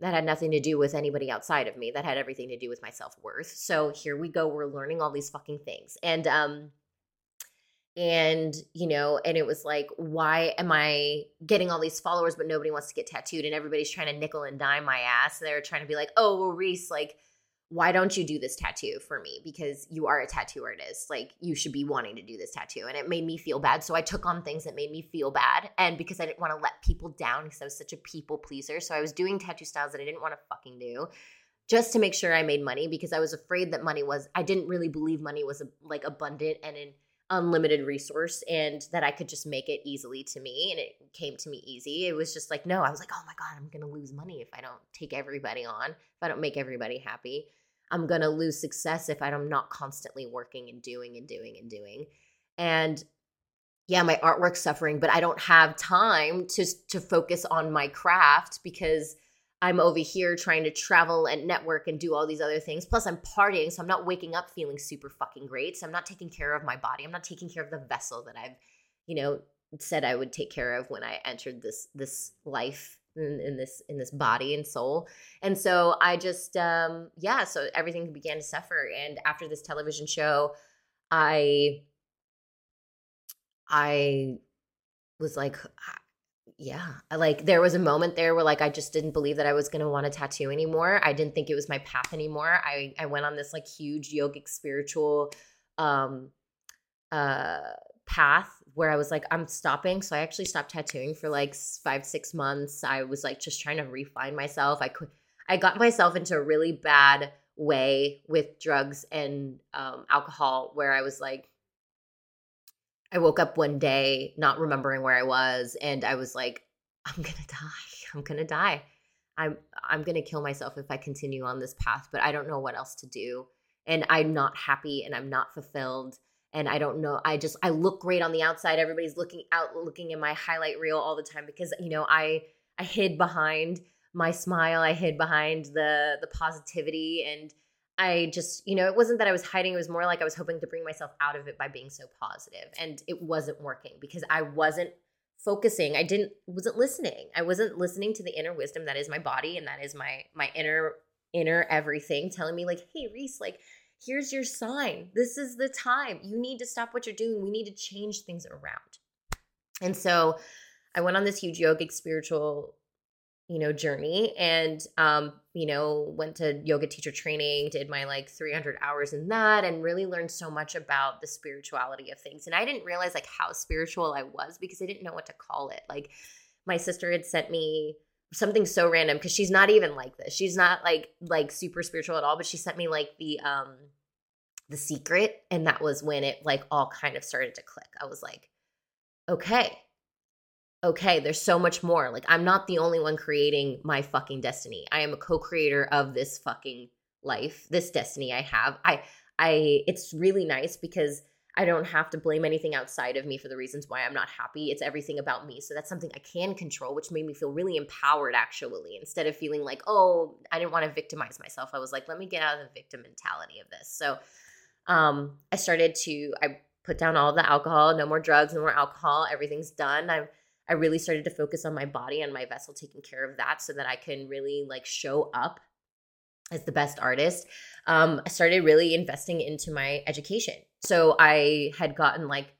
that had nothing to do with anybody outside of me. That had everything to do with my self worth. So here we go. We're learning all these fucking things. And, um, and you know and it was like why am i getting all these followers but nobody wants to get tattooed and everybody's trying to nickel and dime my ass and they're trying to be like oh well reese like why don't you do this tattoo for me? Because you are a tattoo artist. Like, you should be wanting to do this tattoo. And it made me feel bad. So I took on things that made me feel bad. And because I didn't want to let people down because I was such a people pleaser. So I was doing tattoo styles that I didn't want to fucking do just to make sure I made money because I was afraid that money was, I didn't really believe money was like abundant and an unlimited resource and that I could just make it easily to me. And it came to me easy. It was just like, no, I was like, oh my God, I'm going to lose money if I don't take everybody on, if I don't make everybody happy. I'm going to lose success if I'm not constantly working and doing and doing and doing. And yeah, my artwork's suffering, but I don't have time to to focus on my craft because I'm over here trying to travel and network and do all these other things. Plus, I'm partying, so I'm not waking up feeling super fucking great. So I'm not taking care of my body. I'm not taking care of the vessel that I've, you know, said I would take care of when I entered this this life in, in this in this body and soul. And so I just um yeah, so everything began to suffer and after this television show I I was like yeah like there was a moment there where like i just didn't believe that i was going to want a tattoo anymore. I didn't think it was my path anymore. I i went on this like huge yogic spiritual um uh path where i was like i'm stopping. So i actually stopped tattooing for like five six months. I was like just trying to refine myself. I could i got myself into a really bad way with drugs and um, alcohol where i was like I woke up one day not remembering where I was and I was like I'm going to die. *laughs* I'm going to die. I'm I'm going to kill myself if I continue on this path, but I don't know what else to do. And I'm not happy and I'm not fulfilled and I don't know. I just I look great on the outside. Everybody's looking out looking in my highlight reel all the time because you know, I I hid behind my smile. I hid behind the the positivity and I just, you know, it wasn't that I was hiding. It was more like I was hoping to bring myself out of it by being so positive, and it wasn't working because I wasn't focusing. I didn't wasn't listening. I wasn't listening to the inner wisdom that is my body and that is my my inner inner everything telling me like, "Hey, Reese, like here's your sign. This is the time. You need to stop what you're doing. We need to change things around." And so I went on this huge yogic spiritual you know journey and um you know went to yoga teacher training did my like 300 hours in that and really learned so much about the spirituality of things. And i didn't realize like how spiritual i was because i didn't know what to call it. Like my sister had sent me something so random because she's not even like this. She's not like like super spiritual at all but she sent me like the um the secret and that was when it like all kind of started to click. I was like okay okay, there's so much more. Like, I'm not the only one creating my fucking destiny. I am a co creator of this fucking life, this destiny I have. I, I, it's really nice because I don't have to blame anything outside of me for the reasons why I'm not happy. It's everything about me. So that's something I can control, which made me feel really empowered actually, instead of feeling like, oh, I didn't want to victimize myself. I was like, let me get out of the victim mentality of this. So um, I started to, I put down all the alcohol, no more drugs, no more alcohol. Everything's done. I'm, I really started to focus on my body and my vessel taking care of that so that I can really like show up as the best artist. Um, I started really investing into my education. So I had gotten like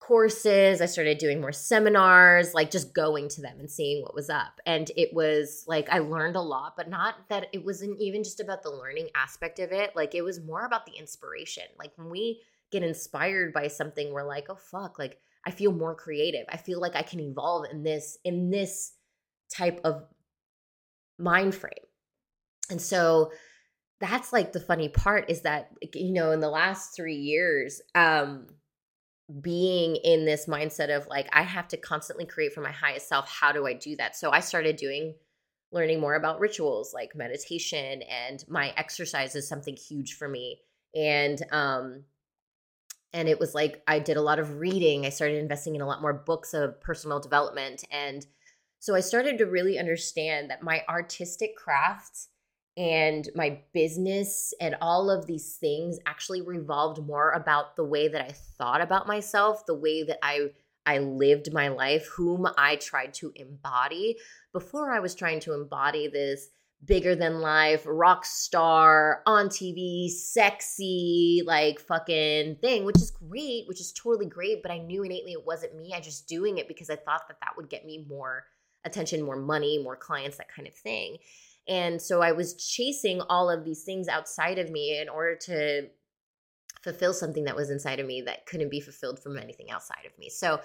courses. I started doing more seminars, like just going to them and seeing what was up. And it was like I learned a lot, but not that it wasn't even just about the learning aspect of it. Like it was more about the inspiration. Like when we get inspired by something, we're like, oh fuck, like I feel more creative. I feel like I can evolve in this in this type of mind frame. And so that's like the funny part is that you know in the last 3 years um being in this mindset of like I have to constantly create for my highest self, how do I do that? So I started doing learning more about rituals like meditation and my exercise is something huge for me and um and it was like I did a lot of reading. I started investing in a lot more books of personal development. And so I started to really understand that my artistic craft and my business and all of these things actually revolved more about the way that I thought about myself, the way that I I lived my life, whom I tried to embody before I was trying to embody this bigger than life, rock star, on TV, sexy, like fucking thing, which is great, which is totally great. But I knew innately it wasn't me. I just doing it because I thought that that would get me more attention, more money, more clients, that kind of thing. And so I was chasing all of these things outside of me in order to fulfill something that was inside of me that couldn't be fulfilled from anything outside of me. So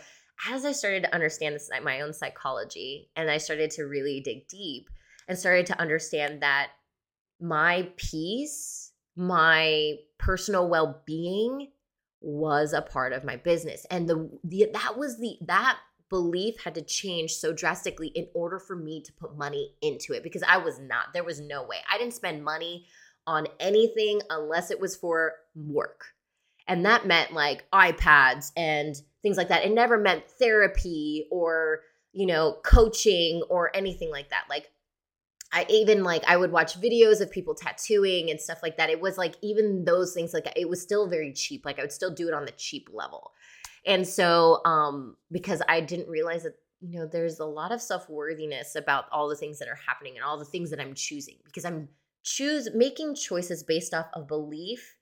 as I started to understand this, my own psychology and I started to really dig deep, and started to understand that my peace, my personal well-being was a part of my business. And the, the that was the that belief had to change so drastically in order for me to put money into it because I was not there was no way. I didn't spend money on anything unless it was for work. And that meant like iPads and things like that. It never meant therapy or, you know, coaching or anything like that. Like I even like I would watch videos of people tattooing and stuff like that. It was like even those things like it was still very cheap. Like I would still do it on the cheap level. And so um because I didn't realize that you know, there's a lot of self worthiness about all the things that are happening and all the things that I'm choosing because I'm choose making choices based off of belief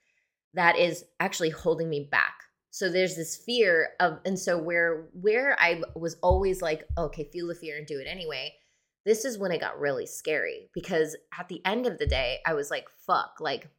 that is actually holding me back. So there's this fear of, and so where where I was always like, okay, feel the fear and do it anyway. This is when it got really scary because at the end of the day, I was like, fuck, like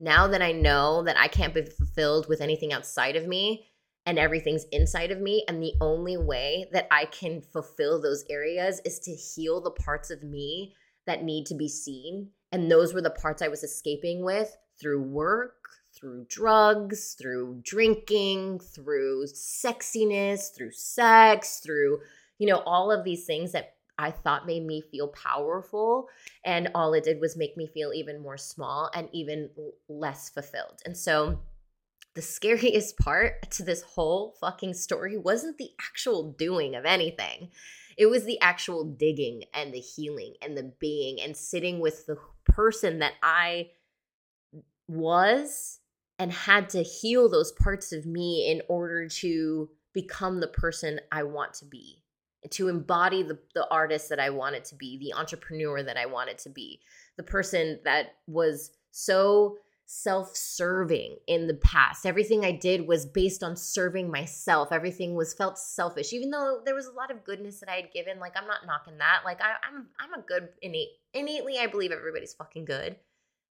now that I know that I can't be fulfilled with anything outside of me, and everything's inside of me. And the only way that I can fulfill those areas is to heal the parts of me that need to be seen. And those were the parts I was escaping with through work, through drugs, through drinking, through sexiness, through sex, through, you know, all of these things that I thought made me feel powerful. And all it did was make me feel even more small and even less fulfilled. And so, the scariest *laughs* part to this whole fucking story wasn't the actual doing of anything. It was the actual digging and the healing and the being and sitting with the person that I was and had to heal those parts of me in order to become the person I want to be, to embody the, the artist that I wanted to be, the entrepreneur that I wanted to be, the person that was so self-serving in the past. Everything I did was based on serving myself. Everything was felt selfish, even though there was a lot of goodness that I had given. Like I'm not knocking that. Like I, am I'm, I'm a good innate innately. I believe everybody's fucking good,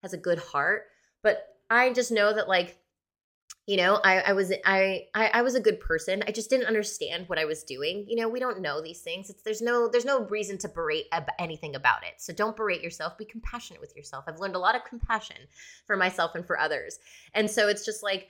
has a good heart. But I just know that like you know I, I was I, I i was a good person. I just didn't understand what i was doing. You know we don't know these things. It's there's no there's no reason to berate ab- anything about it. So don't berate yourself. Be compassionate with yourself. I've learned a lot of compassion for myself and for others. And so it's just like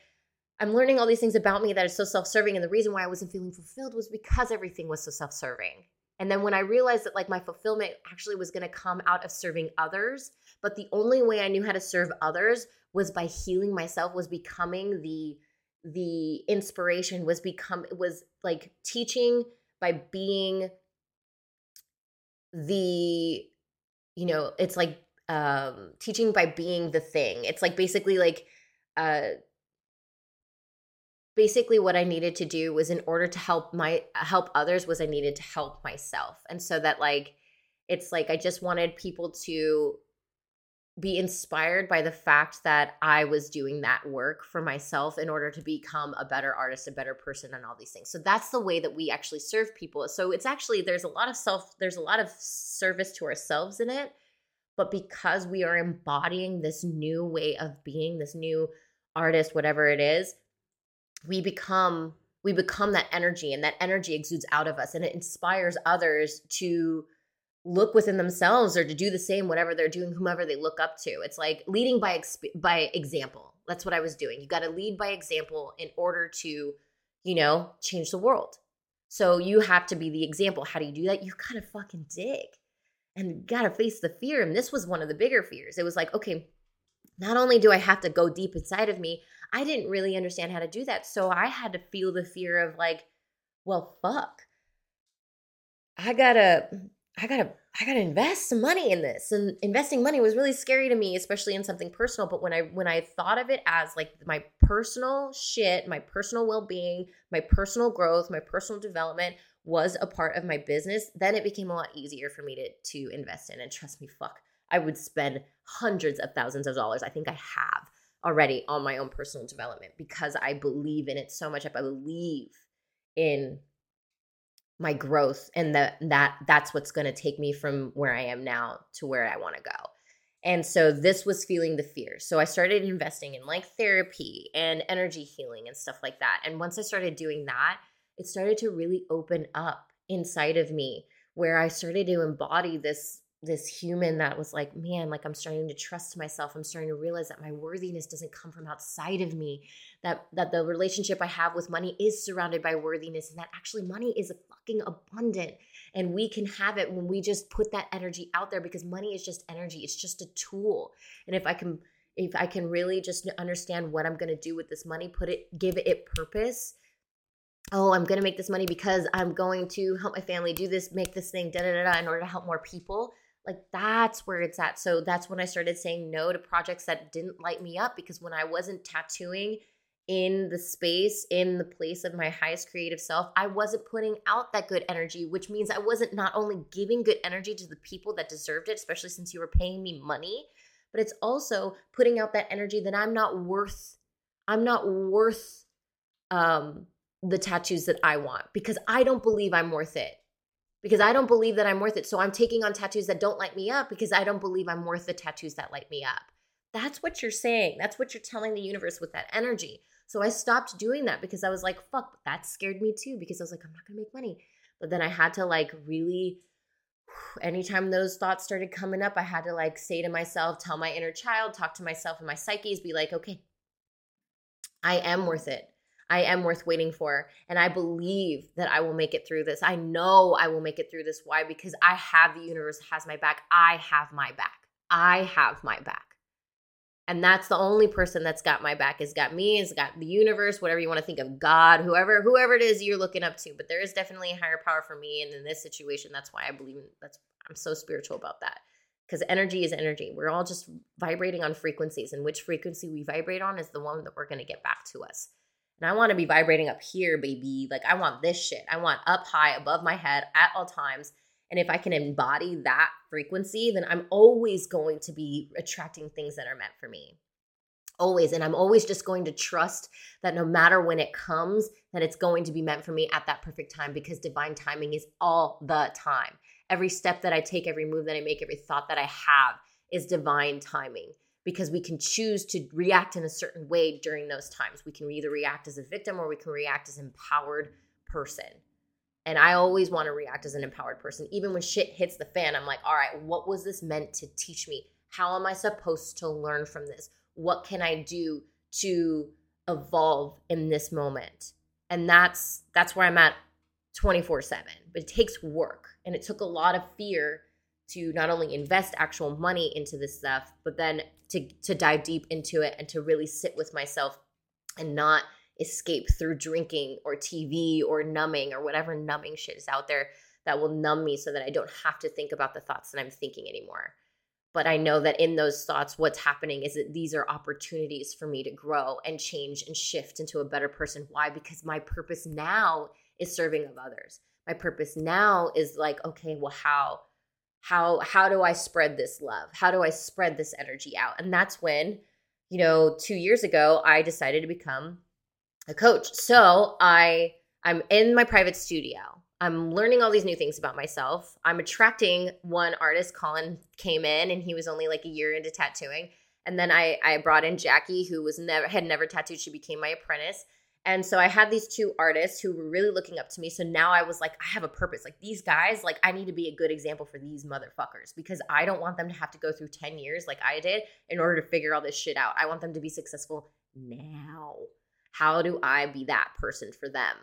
i'm learning all these things about me that is so self-serving. And the reason why i wasn't feeling fulfilled was because everything was so self-serving and then when i realized that like my fulfillment actually was going to come out of serving others but the only way i knew how to serve others was by healing myself was becoming the the inspiration was become was like teaching by being the you know it's like um teaching by being the thing. It's like basically like uh basically what i needed to do was in order to help my help others was i needed to help myself and so that like it's like i just wanted people to be inspired by the fact that I was doing that work for myself in order to become a better artist, a better person, and all these things. So that's the way that we actually serve people. So it's actually, there's a lot of self, there's a lot of service to ourselves in it. But because we are embodying this new way of being, this new artist, whatever it is, we become we become that energy and that energy exudes out of us and it inspires others to look within themselves or to do the same whatever they're doing whomever they look up to. It's like leading by exp- by example. That's what i was doing. You got to lead by example in order to you know change the world. So you have to be the example. How do you do that? You gotta fucking dig and gotta face the fear. And this was one of the bigger fears. It was like okay not only do i have to go deep inside of me i didn't really understand how to do that so i had to feel the fear of like well fuck i gotta I gotta I gotta invest some money in this. And investing money was really scary to me, especially in something personal. But when I when I thought of it as like my personal shit, my personal well-being, my personal growth, my personal development was a part of my business, then it became a lot easier for me to to invest in. And trust me, fuck, I would spend hundreds of thousands of dollars. I think I have already on my own personal development because I believe in it so much. I believe in my growth and that that that's what's going to take me from where I am now to where I want to go. And so this was feeling the fear. So I started investing in like therapy and energy healing and stuff like that. And once I started doing that, it started to really open up inside of me where I started to embody this this human that was like, man, like I'm starting to trust myself. I'm starting to realize that my worthiness doesn't come from outside of me. That that the relationship I have with money is surrounded by worthiness and that actually money is fucking abundant and we can have it when we just put that energy out there because money is just energy. It's just a tool. And if I can if I can really just understand what I'm going to do with this money, put it give it purpose, oh, I'm going to make this money because I'm going to help my family do this, make this thing, da da da, in order to help more people. Like that's where it's at. So that's when I started saying no to projects that didn't light me up because when I wasn't tattooing in the space, in the place of my highest creative self, I wasn't putting out that good energy, which means I wasn't not only giving good energy to the people that deserved it, especially since you were paying me money, but it's also putting out that energy that I'm not worth, I'm not worth um the tattoos that I want because I don't believe I'm worth it. Because I don't believe that I'm worth it. So I'm taking on tattoos that don't light me up because I don't believe I'm worth the tattoos that light me up. That's what you're saying. That's what you're telling the universe with that energy. So I stopped doing that because I was like, fuck, that scared me too because I was like, I'm not going to make money. But then I had to like really *sighs* anytime those thoughts started coming up, I had to like say to myself, tell my inner child, talk to myself and my psyches, be like, okay, I am worth it. I am worth waiting for. And I believe that I will make it through this. I know I will make it through this. Why? Because I have the universe has my back. I have my back. I have my back. And that's the only person that's got my back has got me, has got the universe, whatever you want to think of, God, whoever, whoever it is you're looking up to. But there is definitely a higher power for me. And in this situation, that's why I believe that's I'm so spiritual about that. Because energy is energy. We're all just vibrating on frequencies, and which frequency we vibrate on is the one that we're gonna get back to us. And I want to be vibrating up here, baby. Like I want this shit. I want up high above my head at all times. And if I can embody that frequency, then I'm always going to be attracting things that are meant for me. Always. And I'm always just going to trust that no matter when it comes, that it's going to be meant for me at that perfect time because divine timing is all the time. Every step that I take, every move that I make, every thought that I have is divine timing because we can choose to react in a certain way during those times. We can either react as a victim or we can react as an empowered person. And I always want to react as an empowered person. Even when shit hits the fan, I'm like, all right, what was this meant to teach me? How am I supposed to learn from this? What can I do to evolve in this moment? And that's that's where I'm at 24/7. But it takes work and it took a lot of fear to not only invest actual money into this stuff, but then to to dive deep into it and to really sit with myself and not escape through drinking or TV or numbing or whatever numbing shit is out there that will numb me so that I don't have to think about the thoughts that I'm thinking anymore. But I know that in those thoughts, what's happening is that these are opportunities for me to grow and change and shift into a better person. Why? Because my purpose now is serving of others. My purpose now is like, okay, well, how how how do i spread this love? How do i spread this energy out? And that's when you know 2 years ago i decided to become a coach. So i i'm in my private studio. I'm learning all these new things about myself. I'm attracting one artist colin came in and he was only like a year into tattooing. And then i i brought in jackie who was never had never tattooed. She became my apprentice and so I had these two artists who were really looking up to me. So now I was like, I have a purpose. Like these guys, like I need to be a good example for these motherfuckers because I don't want them to have to go through 10 years like I did in order to figure all this shit out. I want them to be successful now. How do I be that person for them?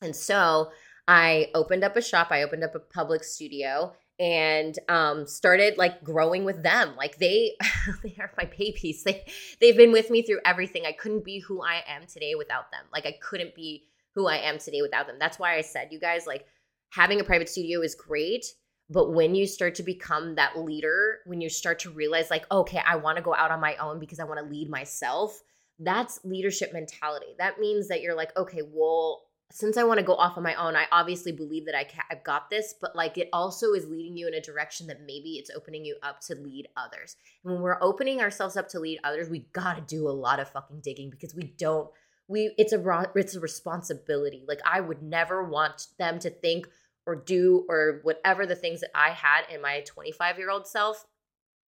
And so I opened up a shop, I opened up a public studio, and um, started like growing with them. Like they, *laughs* they are my babies. They they've been with me through everything. I couldn't be who I am today without them. Like I couldn't be who I am today without them. That's why I said, you guys, like having a private studio is great. But when you start to become that leader, when you start to realize, like, okay, I want to go out on my own because I want to lead myself, that's leadership mentality. That means that you're like, okay, well, since I want to go off on my own, I obviously believe that I ca- I've got this, but like it also is leading you in a direction that maybe it's opening you up to lead others. And when we're opening ourselves up to lead others, we got to do a lot of fucking digging because we don't we it's a it's a responsibility. Like I would never want them to think or do or whatever the things that I had in my 25 year old self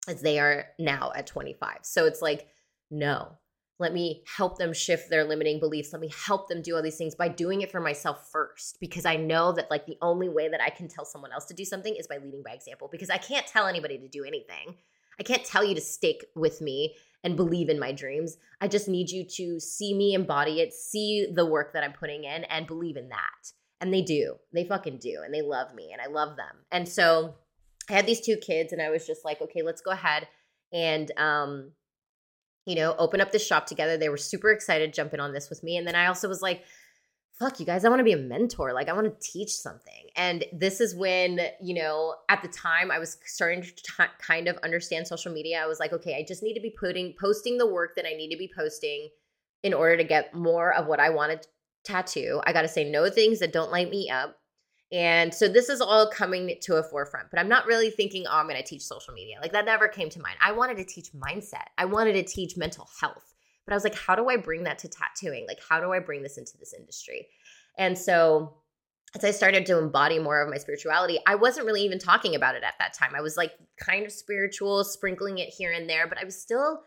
as they are now at 25. So it's like no let me help them shift their limiting beliefs. Let me help them do all these things by doing it for myself first because i know that like the only way that i can tell someone else to do something is by leading by example because i can't tell anybody to do anything. I can't tell you to stick with me and believe in my dreams. I just need you to see me embody it see the work that i'm putting in and believe in that. And they do. They fucking do and they love me and i love them. And so i had these two kids and i was just like okay let's go ahead and um you know, open up this shop together. They were super excited jumping on this with me. And then I also was like, fuck you guys, I want to be a mentor. Like, I want to teach something. And this is when, you know, at the time I was starting to t- kind of understand social media. I was like, okay, I just need to be putting, posting the work that I need to be posting in order to get more of what I wanted to tattoo. I got to say no things that don't light me up. And so this is all coming to a forefront, but I'm not really thinking, oh, I'm going to teach social media. Like that never came to mind. I wanted to teach mindset. I wanted to teach mental health. But I was like, how do I bring that to tattooing? Like, how do I bring this into this industry? And so as I started to embody more of my spirituality, I wasn't really even talking about it at that time. I was like kind of spiritual, sprinkling it here and there, but I was still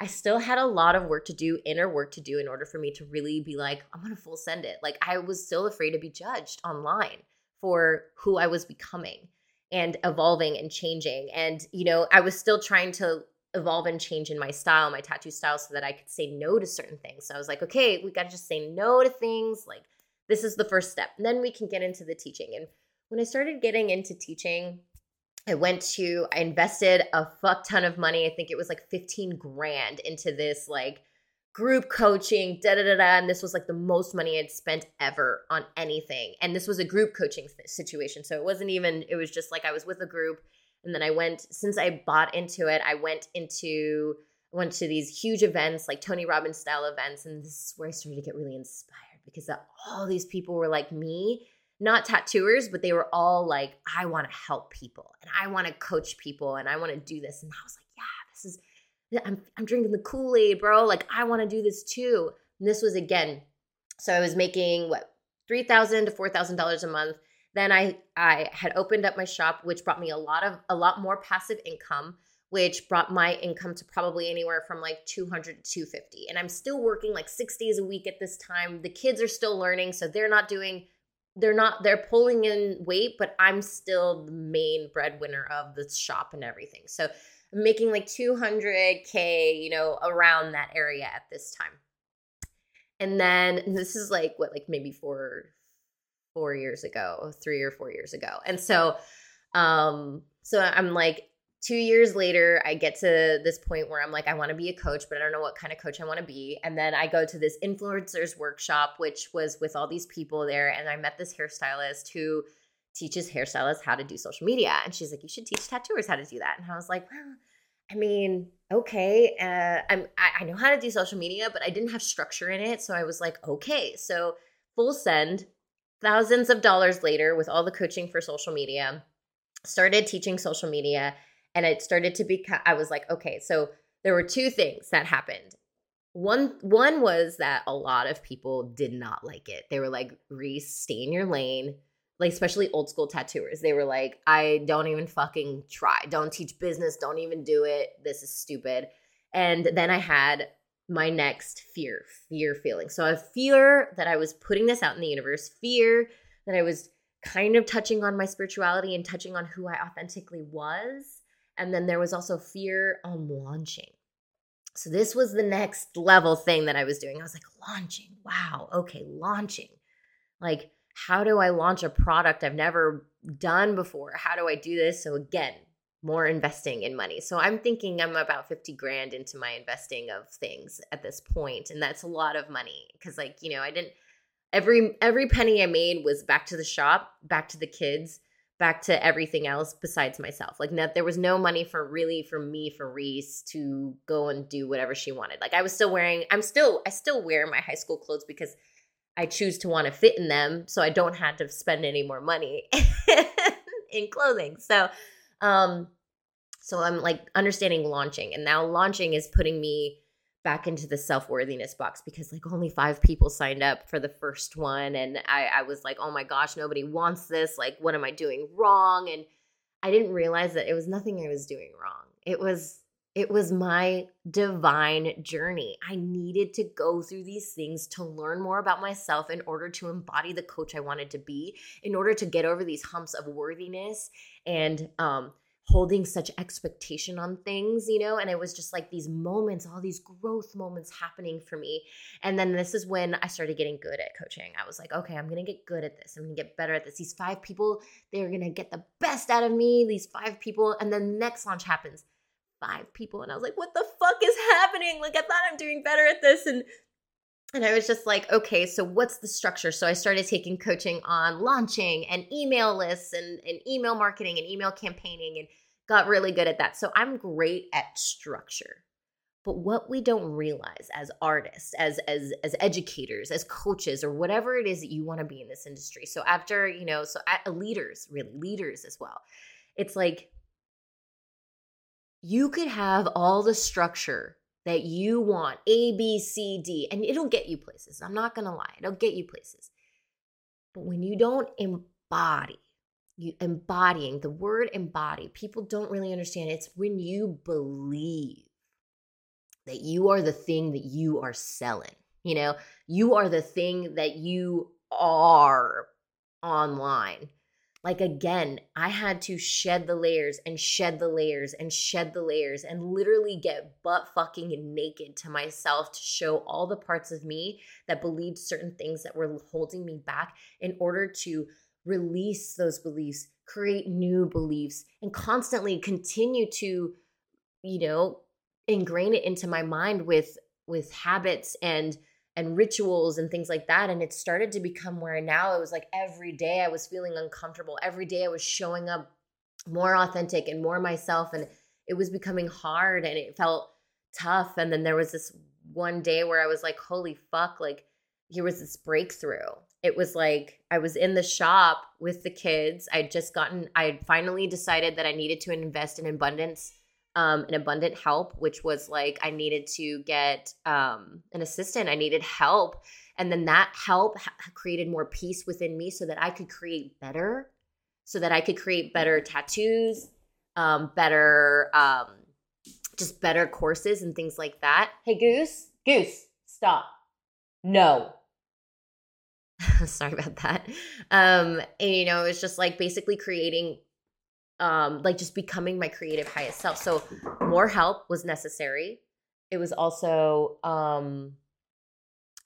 I still had a lot of work to do, inner work to do in order for me to really be like, I'm to full send it. Like I was still afraid to be judged online for who I was becoming and evolving and changing. And, you know, I was still trying to evolve and change in my style, my tattoo style, so that I could say no to certain things. So I was like, okay, we got to just say no to things. Like, this is the first step. And then we can get into the teaching. And when I started getting into teaching, I went to, I invested a fuck ton of money. I think it was like 15 grand into this like group coaching, da da da da. And this was like the most money I'd spent ever on anything. And this was a group coaching situation. So it wasn't even, it was just like I was with a group. And then I went, since I bought into it, I went into, went to these huge events like Tony Robbins style events. And this is where I started to get really inspired because all these people were like me not tattooers, but they were all like, I want to help people and I want to coach people and I want to do this. And I was like, yeah, this is, I'm, I'm drinking the Kool Aid, bro. Like, I want to do this too. And this was again, so I was making what, 3,000 to $4,000 a month. Then I, I had opened up my shop, which brought me a lot of, a lot more passive income which brought my income to probably anywhere from like 200 to 250 and i'm still working like six days a week at this time the kids are still learning so they're not doing they're not they're pulling in weight but i'm still the main breadwinner of the shop and everything. So i'm making like 200k you know around that area at this time. And then and this is like what like maybe four four years ago three or four years ago. And so um so i'm like two years later, I get to this point where I'm like, I want to be a coach, but I don't know what kind of coach I want to be. And then I go to this influencers workshop, which was with all these people there. And I met this hairstylist who teaches hairstylists how to do social media. And she's like, You should teach tattooers how to do that. And I was like, Well, I mean, okay. Uh, I'm, I, I know how to do social media, but I didn't have structure in it. So I was like, Okay. So full send, thousands of dollars later with all the coaching for social media, started teaching social media and it started to become i was like okay so there were two things that happened. One one was that a lot of people did not like it. They were like reese stay in your lane. Like especially old school tattooers. They were like i don't even fucking try. Don't teach business. Don't even do it. This is stupid. And then i had my next fear fear feeling. So a fear that i was putting this out in the universe fear that i was kind of touching on my spirituality and touching on who i authentically was and then there was also fear on launching. So this was the next level thing that I was doing. I was like, launching. Wow. Okay, launching. Like, how do I launch a product I've never done before? How do I do this? So again, more investing in money. So I'm thinking I'm about 50 grand into my investing of things at this point and that's a lot of money cuz like, you know, I didn't every every penny I made was back to the shop, back to the kids back to everything else besides myself. Like that there was no money for really for me for Reese to go and do whatever she wanted. Like I was still wearing I'm still I still wear my high school clothes because I choose to want to fit in them so I don't have to spend any more money *laughs* in clothing. So um so I'm like understanding launching and now launching is putting me back into the self-worthiness box because like only five people signed up for the first one and I, I was like oh my gosh nobody wants this like what am i doing wrong? And i didn't realize that it was nothing i was doing wrong. It was it was my divine journey. I needed to go through these things to learn more about myself in order to embody the coach i wanted to be in order to get over these humps of worthiness. And um holding such expectation on things, you know? And it was just like these moments, all these growth moments happening for me. And then this is when I started getting good at coaching. I was like, okay, I'm gonna get good at this. I'm gonna get better at this. These five people, they're gonna get the best out of me, these five people. And then the next launch happens. Five people. And I was like, what the fuck is happening? Like, I thought I'm doing better at this. And and I was just like, okay, so what's the structure? So I started taking coaching on launching and email lists and, and email marketing and email campaigning and got really good at that. So I'm great at structure. But what we don't realize as artists, as as as educators, as coaches, or whatever it is that you want to be in this industry. So after you know, so at, uh, leaders, really leaders as well. It's like you could have all the structure that you want A, B, C, D, and it'll get you places. I'm not to lie, it'll get you places. But when you don't embody, you embodying the word embody, people don't really understand. It's when you believe that you are the thing that you are selling. You know, you are the thing that you are online like again, I had to shed the layers and shed the layers and shed the layers and literally get butt fucking naked to myself to show all the parts of me that believed certain things that were holding me back in order to release those beliefs, create new beliefs, and constantly continue to, you know, ingrain it into my mind with with habits and and rituals and things like that. And it started to become where now it was like every day I was feeling uncomfortable. Every day I was showing up more authentic and more myself. And it was becoming hard and it felt tough. And then there was this one day where I was like, holy fuck, like here was this breakthrough. It was like I was in the shop with the kids. I'd just gotten, I had finally decided that I needed to invest in abundance um, an abundant help, which was like I needed to get um, an assistant. I needed help. And then that help ha- created more peace within me so that I could create better, so that I could create better tattoos, um, better, um, just better courses and things like that. Hey, Goose, Goose, stop. No. *laughs* Sorry about that. Um, and you know, it's just like basically creating um like just becoming my creative highest self so more help was necessary it was also um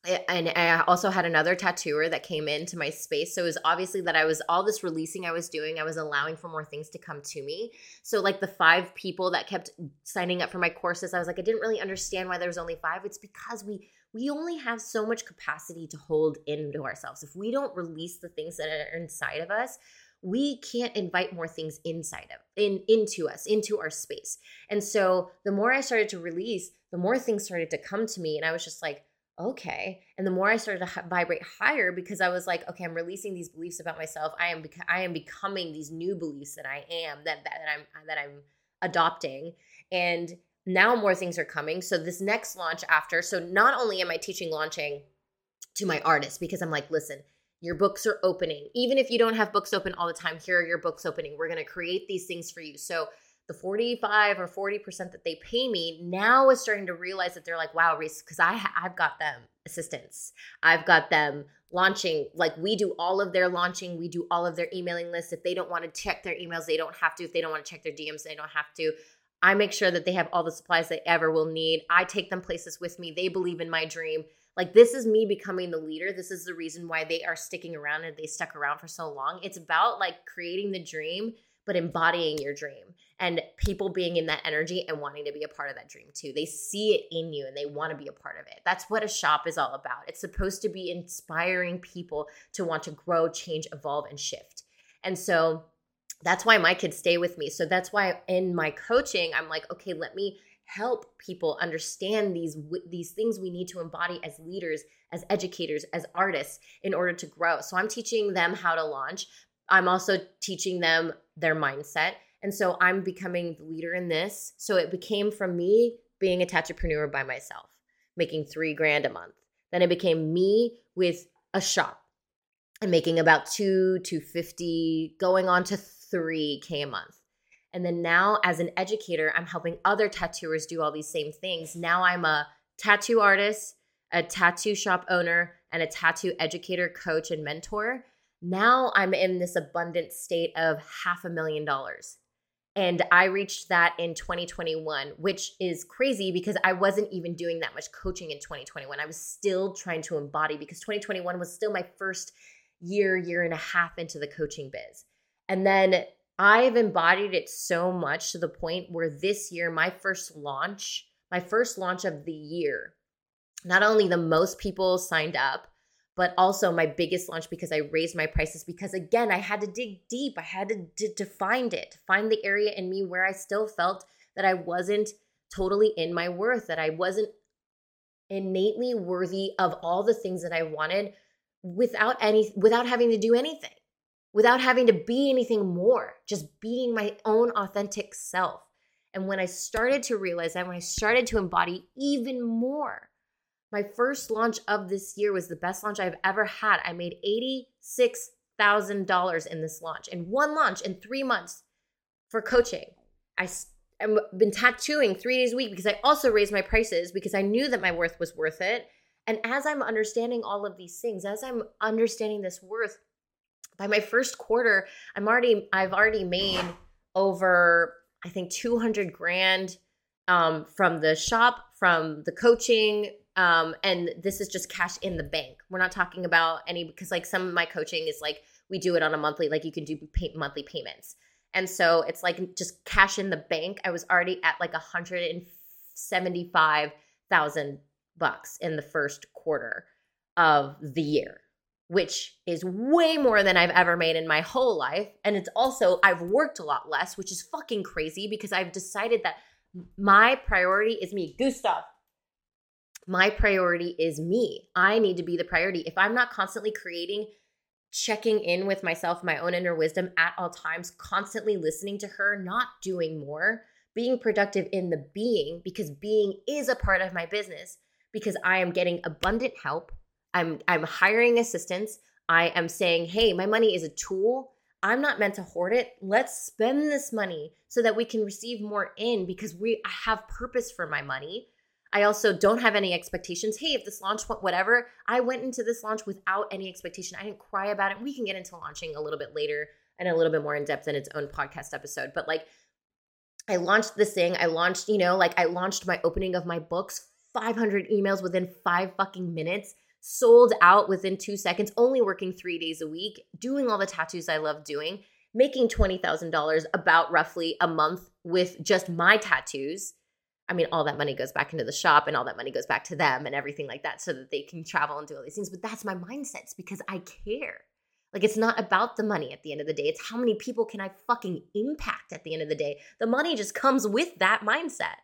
and I also had another tattooer that came into my space. So it was obviously that I was all this releasing I was doing, I was allowing for more things to come to me. So, like the five people that kept signing up for my courses, I was like, I didn't really understand why there was only five. It's because we we only have so much capacity to hold into ourselves. If we don't release the things that are inside of us, we can't invite more things inside of in into us into our space. And so the more i started to release the more things started to come to me and i was just like okay. And the more i started to vibrate higher because i was like okay i'm releasing these beliefs about myself. I am bec- i am becoming these new beliefs that i am that that, that i'm that i'm adopting. And now more things are coming. So this next launch after so not only am i teaching launching to my artists because i'm like listen your books are opening. Even if you don't have books open all the time, here are your books opening. We're going to create these things for you. So the 45 or 40% that they pay me now is starting to realize that they're like, wow, Reese, because I I've got them assistants. I've got them launching. Like we do all of their launching. We do all of their emailing lists. If they don't want to check their emails, they don't have to. If they don't want to check their DMs, they don't have to. I make sure that they have all the supplies they ever will need. I take them places with me. They believe in my dream. Like this is me becoming the leader. This is the reason why they are sticking around and they stuck around for so long. It's about like creating the dream but embodying your dream and people being in that energy and wanting to be a part of that dream too. They see it in you and they want to be a part of it. That's what a shop is all about. It's supposed to be inspiring people to want to grow, change, evolve, and shift. And so that's why my kids stay with me. So that's why in my coaching, I'm like, okay, let me help people understand these these things we need to embody as leaders as educators as artists in order to grow. So i'm teaching them how to launch. I'm also teaching them their mindset. And so i'm becoming the leader in this. So it became from me being a tattoopreneur by myself making three grand a month. Then it became me with a shop and making about two to 50 going on to 3k a month and then now, as an educator, I'm helping other tattooers do all these same things. Now I'm a tattoo artist, a tattoo shop owner, and a tattoo educator, coach, and mentor. Now I'm in this abundant state of half a million dollars. And I reached that in 2021, which is crazy because I wasn't even doing that much coaching in 2021. I was still trying to embody because 2021 was still my first year, year and a half into the coaching biz. And then I've embodied it so much to the point where this year, my first launch, my first launch of the year, not only the most people signed up, but also my biggest launch because I raised my prices because again, I had to dig deep. I had to, to, to find it, find the area in me where I still felt that I wasn't totally in my worth, that I wasn't innately worthy of all the things that I wanted without any without having to do anything. Without having to be anything more, just being my own authentic self. And when I started to realize that, when I started to embody even more, my first launch of this year was the best launch I've ever had. I made $86,000 in this launch, in one launch in three months for coaching. I I've been tattooing three days a week because I also raised my prices because I knew that my worth was worth it. And as I'm understanding all of these things, as I'm understanding this worth, by my first quarter, I'm already I've already made over I think 200 grand um, from the shop, from the coaching, um, and this is just cash in the bank. We're not talking about any because like some of my coaching is like we do it on a monthly, like you can do pay, monthly payments. And so it's like just cash in the bank. I was already at like 175,000 bucks in the first quarter of the year, which is way more than I've ever made in my whole life. And it's also, I've worked a lot less, which is fucking crazy because I've decided that my priority is me. Gustav, my priority is me. I need to be the priority. If I'm not constantly creating checking in with myself, my own inner wisdom at all times, constantly listening to her, not doing more, being productive in the being, because being is a part of my business, because I am getting abundant help. I'm I'm hiring assistants. I am saying, hey, my money is a tool. I'm not meant to hoard it. Let's spend this money so that we can receive more in because we have purpose for my money. I also don't have any expectations. Hey, if this launch went whatever, I went into this launch without any expectation. I didn't cry about it. We can get into launching a little bit later and a little bit more in depth in its own podcast episode. But like, I launched this thing. I launched, you know, like I launched my opening of my books, 500 emails within five fucking minutes, sold out within two seconds, only working three days a week, doing all the tattoos I love doing, making $20,000 about roughly a month with just my tattoos I mean, all that money goes back into the shop and all that money goes back to them and everything like that so that they can travel and do all these things. But that's my mindset. It's because I care. Like, it's not about the money at the end of the day. It's how many people can I fucking impact at the end of the day. The money just comes with that mindset.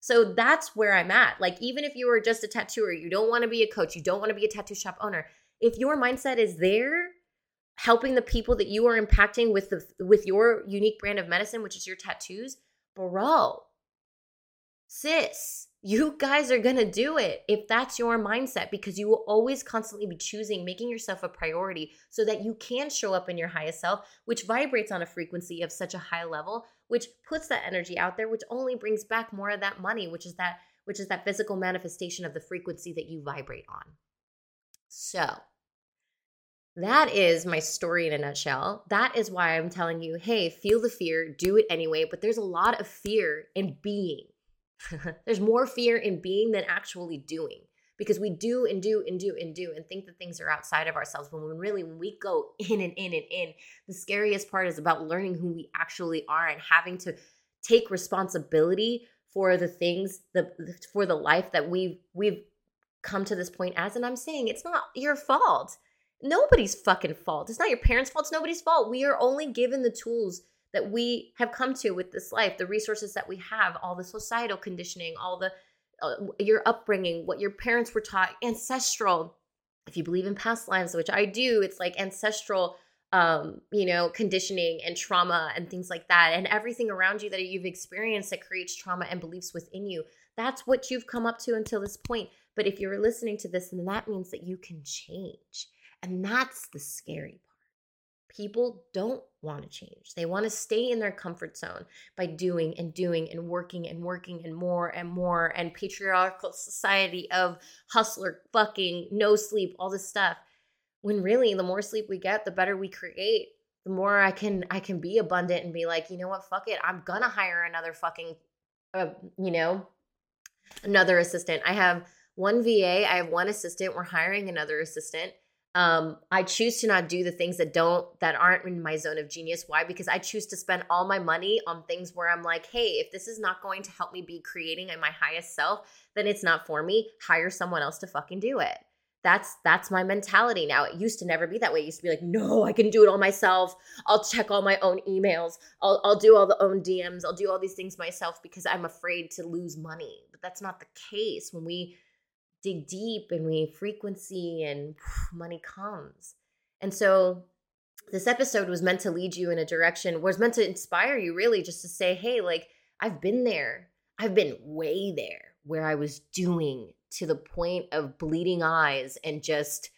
So that's where I'm at. Like, even if you are just a tattooer, you don't want to be a coach, you don't want to be a tattoo shop owner. If your mindset is there, helping the people that you are impacting with the with your unique brand of medicine, which is your tattoos, bro, sis, you guys are to do it if that's your mindset because you will always constantly be choosing making yourself a priority so that you can show up in your highest self, which vibrates on a frequency of such a high level, which puts that energy out there, which only brings back more of that money, which is that which is that physical manifestation of the frequency that you vibrate on. So, that is my story in a nutshell. That is why I'm telling you, hey, feel the fear, do it anyway. But there's a lot of fear in being. *laughs* There's more fear in being than actually doing because we do and do and do and do and think that things are outside of ourselves. When really, when we go *laughs* in and in and in, the scariest part is about learning who we actually are and having to take responsibility for the things the for the life that we've we've come to this point as. And I'm saying it's not your fault. Nobody's fucking fault. It's not your parents' fault. It's nobody's fault. We are only given the tools that we have come to with this life, the resources that we have, all the societal conditioning, all the uh, your upbringing, what your parents were taught, ancestral. If you believe in past lives, which I do, it's like ancestral um, you know, conditioning and trauma and things like that, and everything around you that you've experienced that creates trauma and beliefs within you. That's what you've come up to until this point. But if you're listening to this, then that means that you can change. And that's the scary part people don't want to change. They want to stay in their comfort zone by doing and doing and working and working and more and more and patriarchal society of hustler, fucking, no sleep, all this stuff. When really the more sleep we get, the better we create. The more I can I can be abundant and be like, you know what, fuck it. I'm gonna hire another fucking uh, you know, another assistant. I have one VA, I have one assistant. We're hiring another assistant um i choose to not do the things that don't that aren't in my zone of genius why because i choose to spend all my money on things where i'm like hey if this is not going to help me be creating in my highest self then it's not for me hire someone else to fucking do it that's that's my mentality now. It used to never be that way. It used to be like, no, I can do it all myself. I'll check all my own emails. I'll I'll do all the own DMs. I'll do all these things myself because I'm afraid to lose money. But that's not the case. When we dig deep and we frequency and *sighs* money comes. And so this episode was meant to lead you in a direction, was meant to inspire you really just to say, hey, like I've been there. I've been way there where I was doing to the point of bleeding eyes and just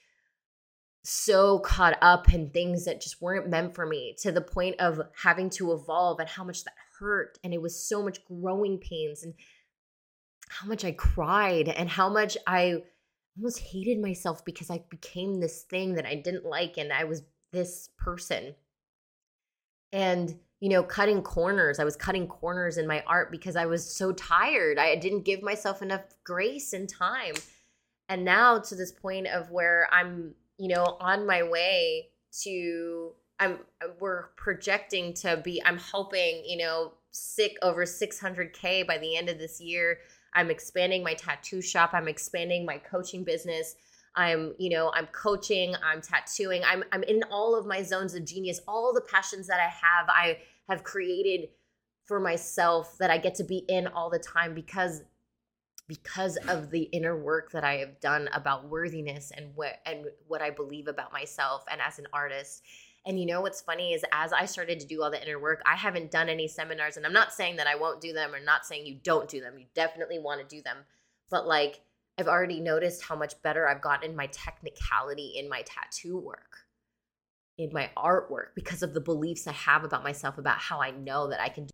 so caught up in things that just weren't meant for me to the point of having to evolve and how much that hurt and it was so much growing pains and how much I cried and how much I almost hated myself because I became this thing that I didn't like and I was this person. And you know, cutting corners. I was cutting corners in my art because I was so tired. I didn't give myself enough grace and time. And now to this point of where I'm, you know, on my way to I'm we're projecting to be I'm hoping, you know, sick over 600k by the end of this year. I'm expanding my tattoo shop, I'm expanding my coaching business. I'm, you know, I'm coaching, I'm tattooing, I'm I'm in all of my zones of genius, all the passions that I have. I have created for myself that I get to be in all the time because because of the inner work that I have done about worthiness and what and what I believe about myself and as an artist. And you know what's funny is as I started to do all the inner work, I haven't done any seminars and I'm not saying that I won't do them or not saying you don't do them. You definitely want to do them. But like I've already noticed how much better I've gotten my technicality in my tattoo work in my artwork because of the beliefs I have about myself, about how I know that I can do.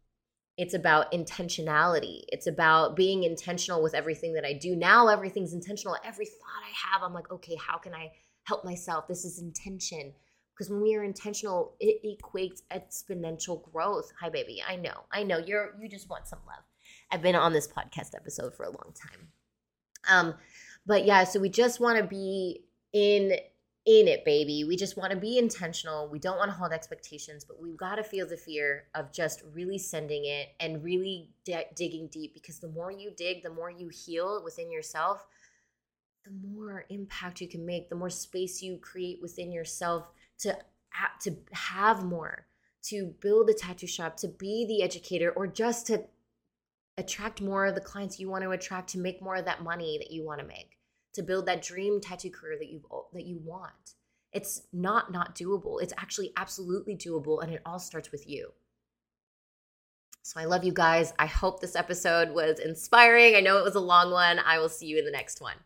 It's about intentionality. It's about being intentional with everything that I do. Now everything's intentional. Every thought I have, I'm like, okay, how can I help myself? This is intention. Because when we are intentional, it equates exponential growth. Hi, baby. I know. I know. You're you just want some love. I've been on this podcast episode for a long time. Um, but yeah, so we just want to be in in it, baby. We just want to be intentional. We don't want to hold expectations, but we've got to feel the fear of just really sending it and really d- digging deep because the more you dig, the more you heal within yourself, the more impact you can make, the more space you create within yourself to to have more, to build a tattoo shop, to be the educator or just to attract more of the clients you want to attract to make more of that money that you want to make to build that dream tattoo career that you that you want. It's not not doable. It's actually absolutely doable and it all starts with you. So I love you guys. I hope this episode was inspiring. I know it was a long one. I will see you in the next one.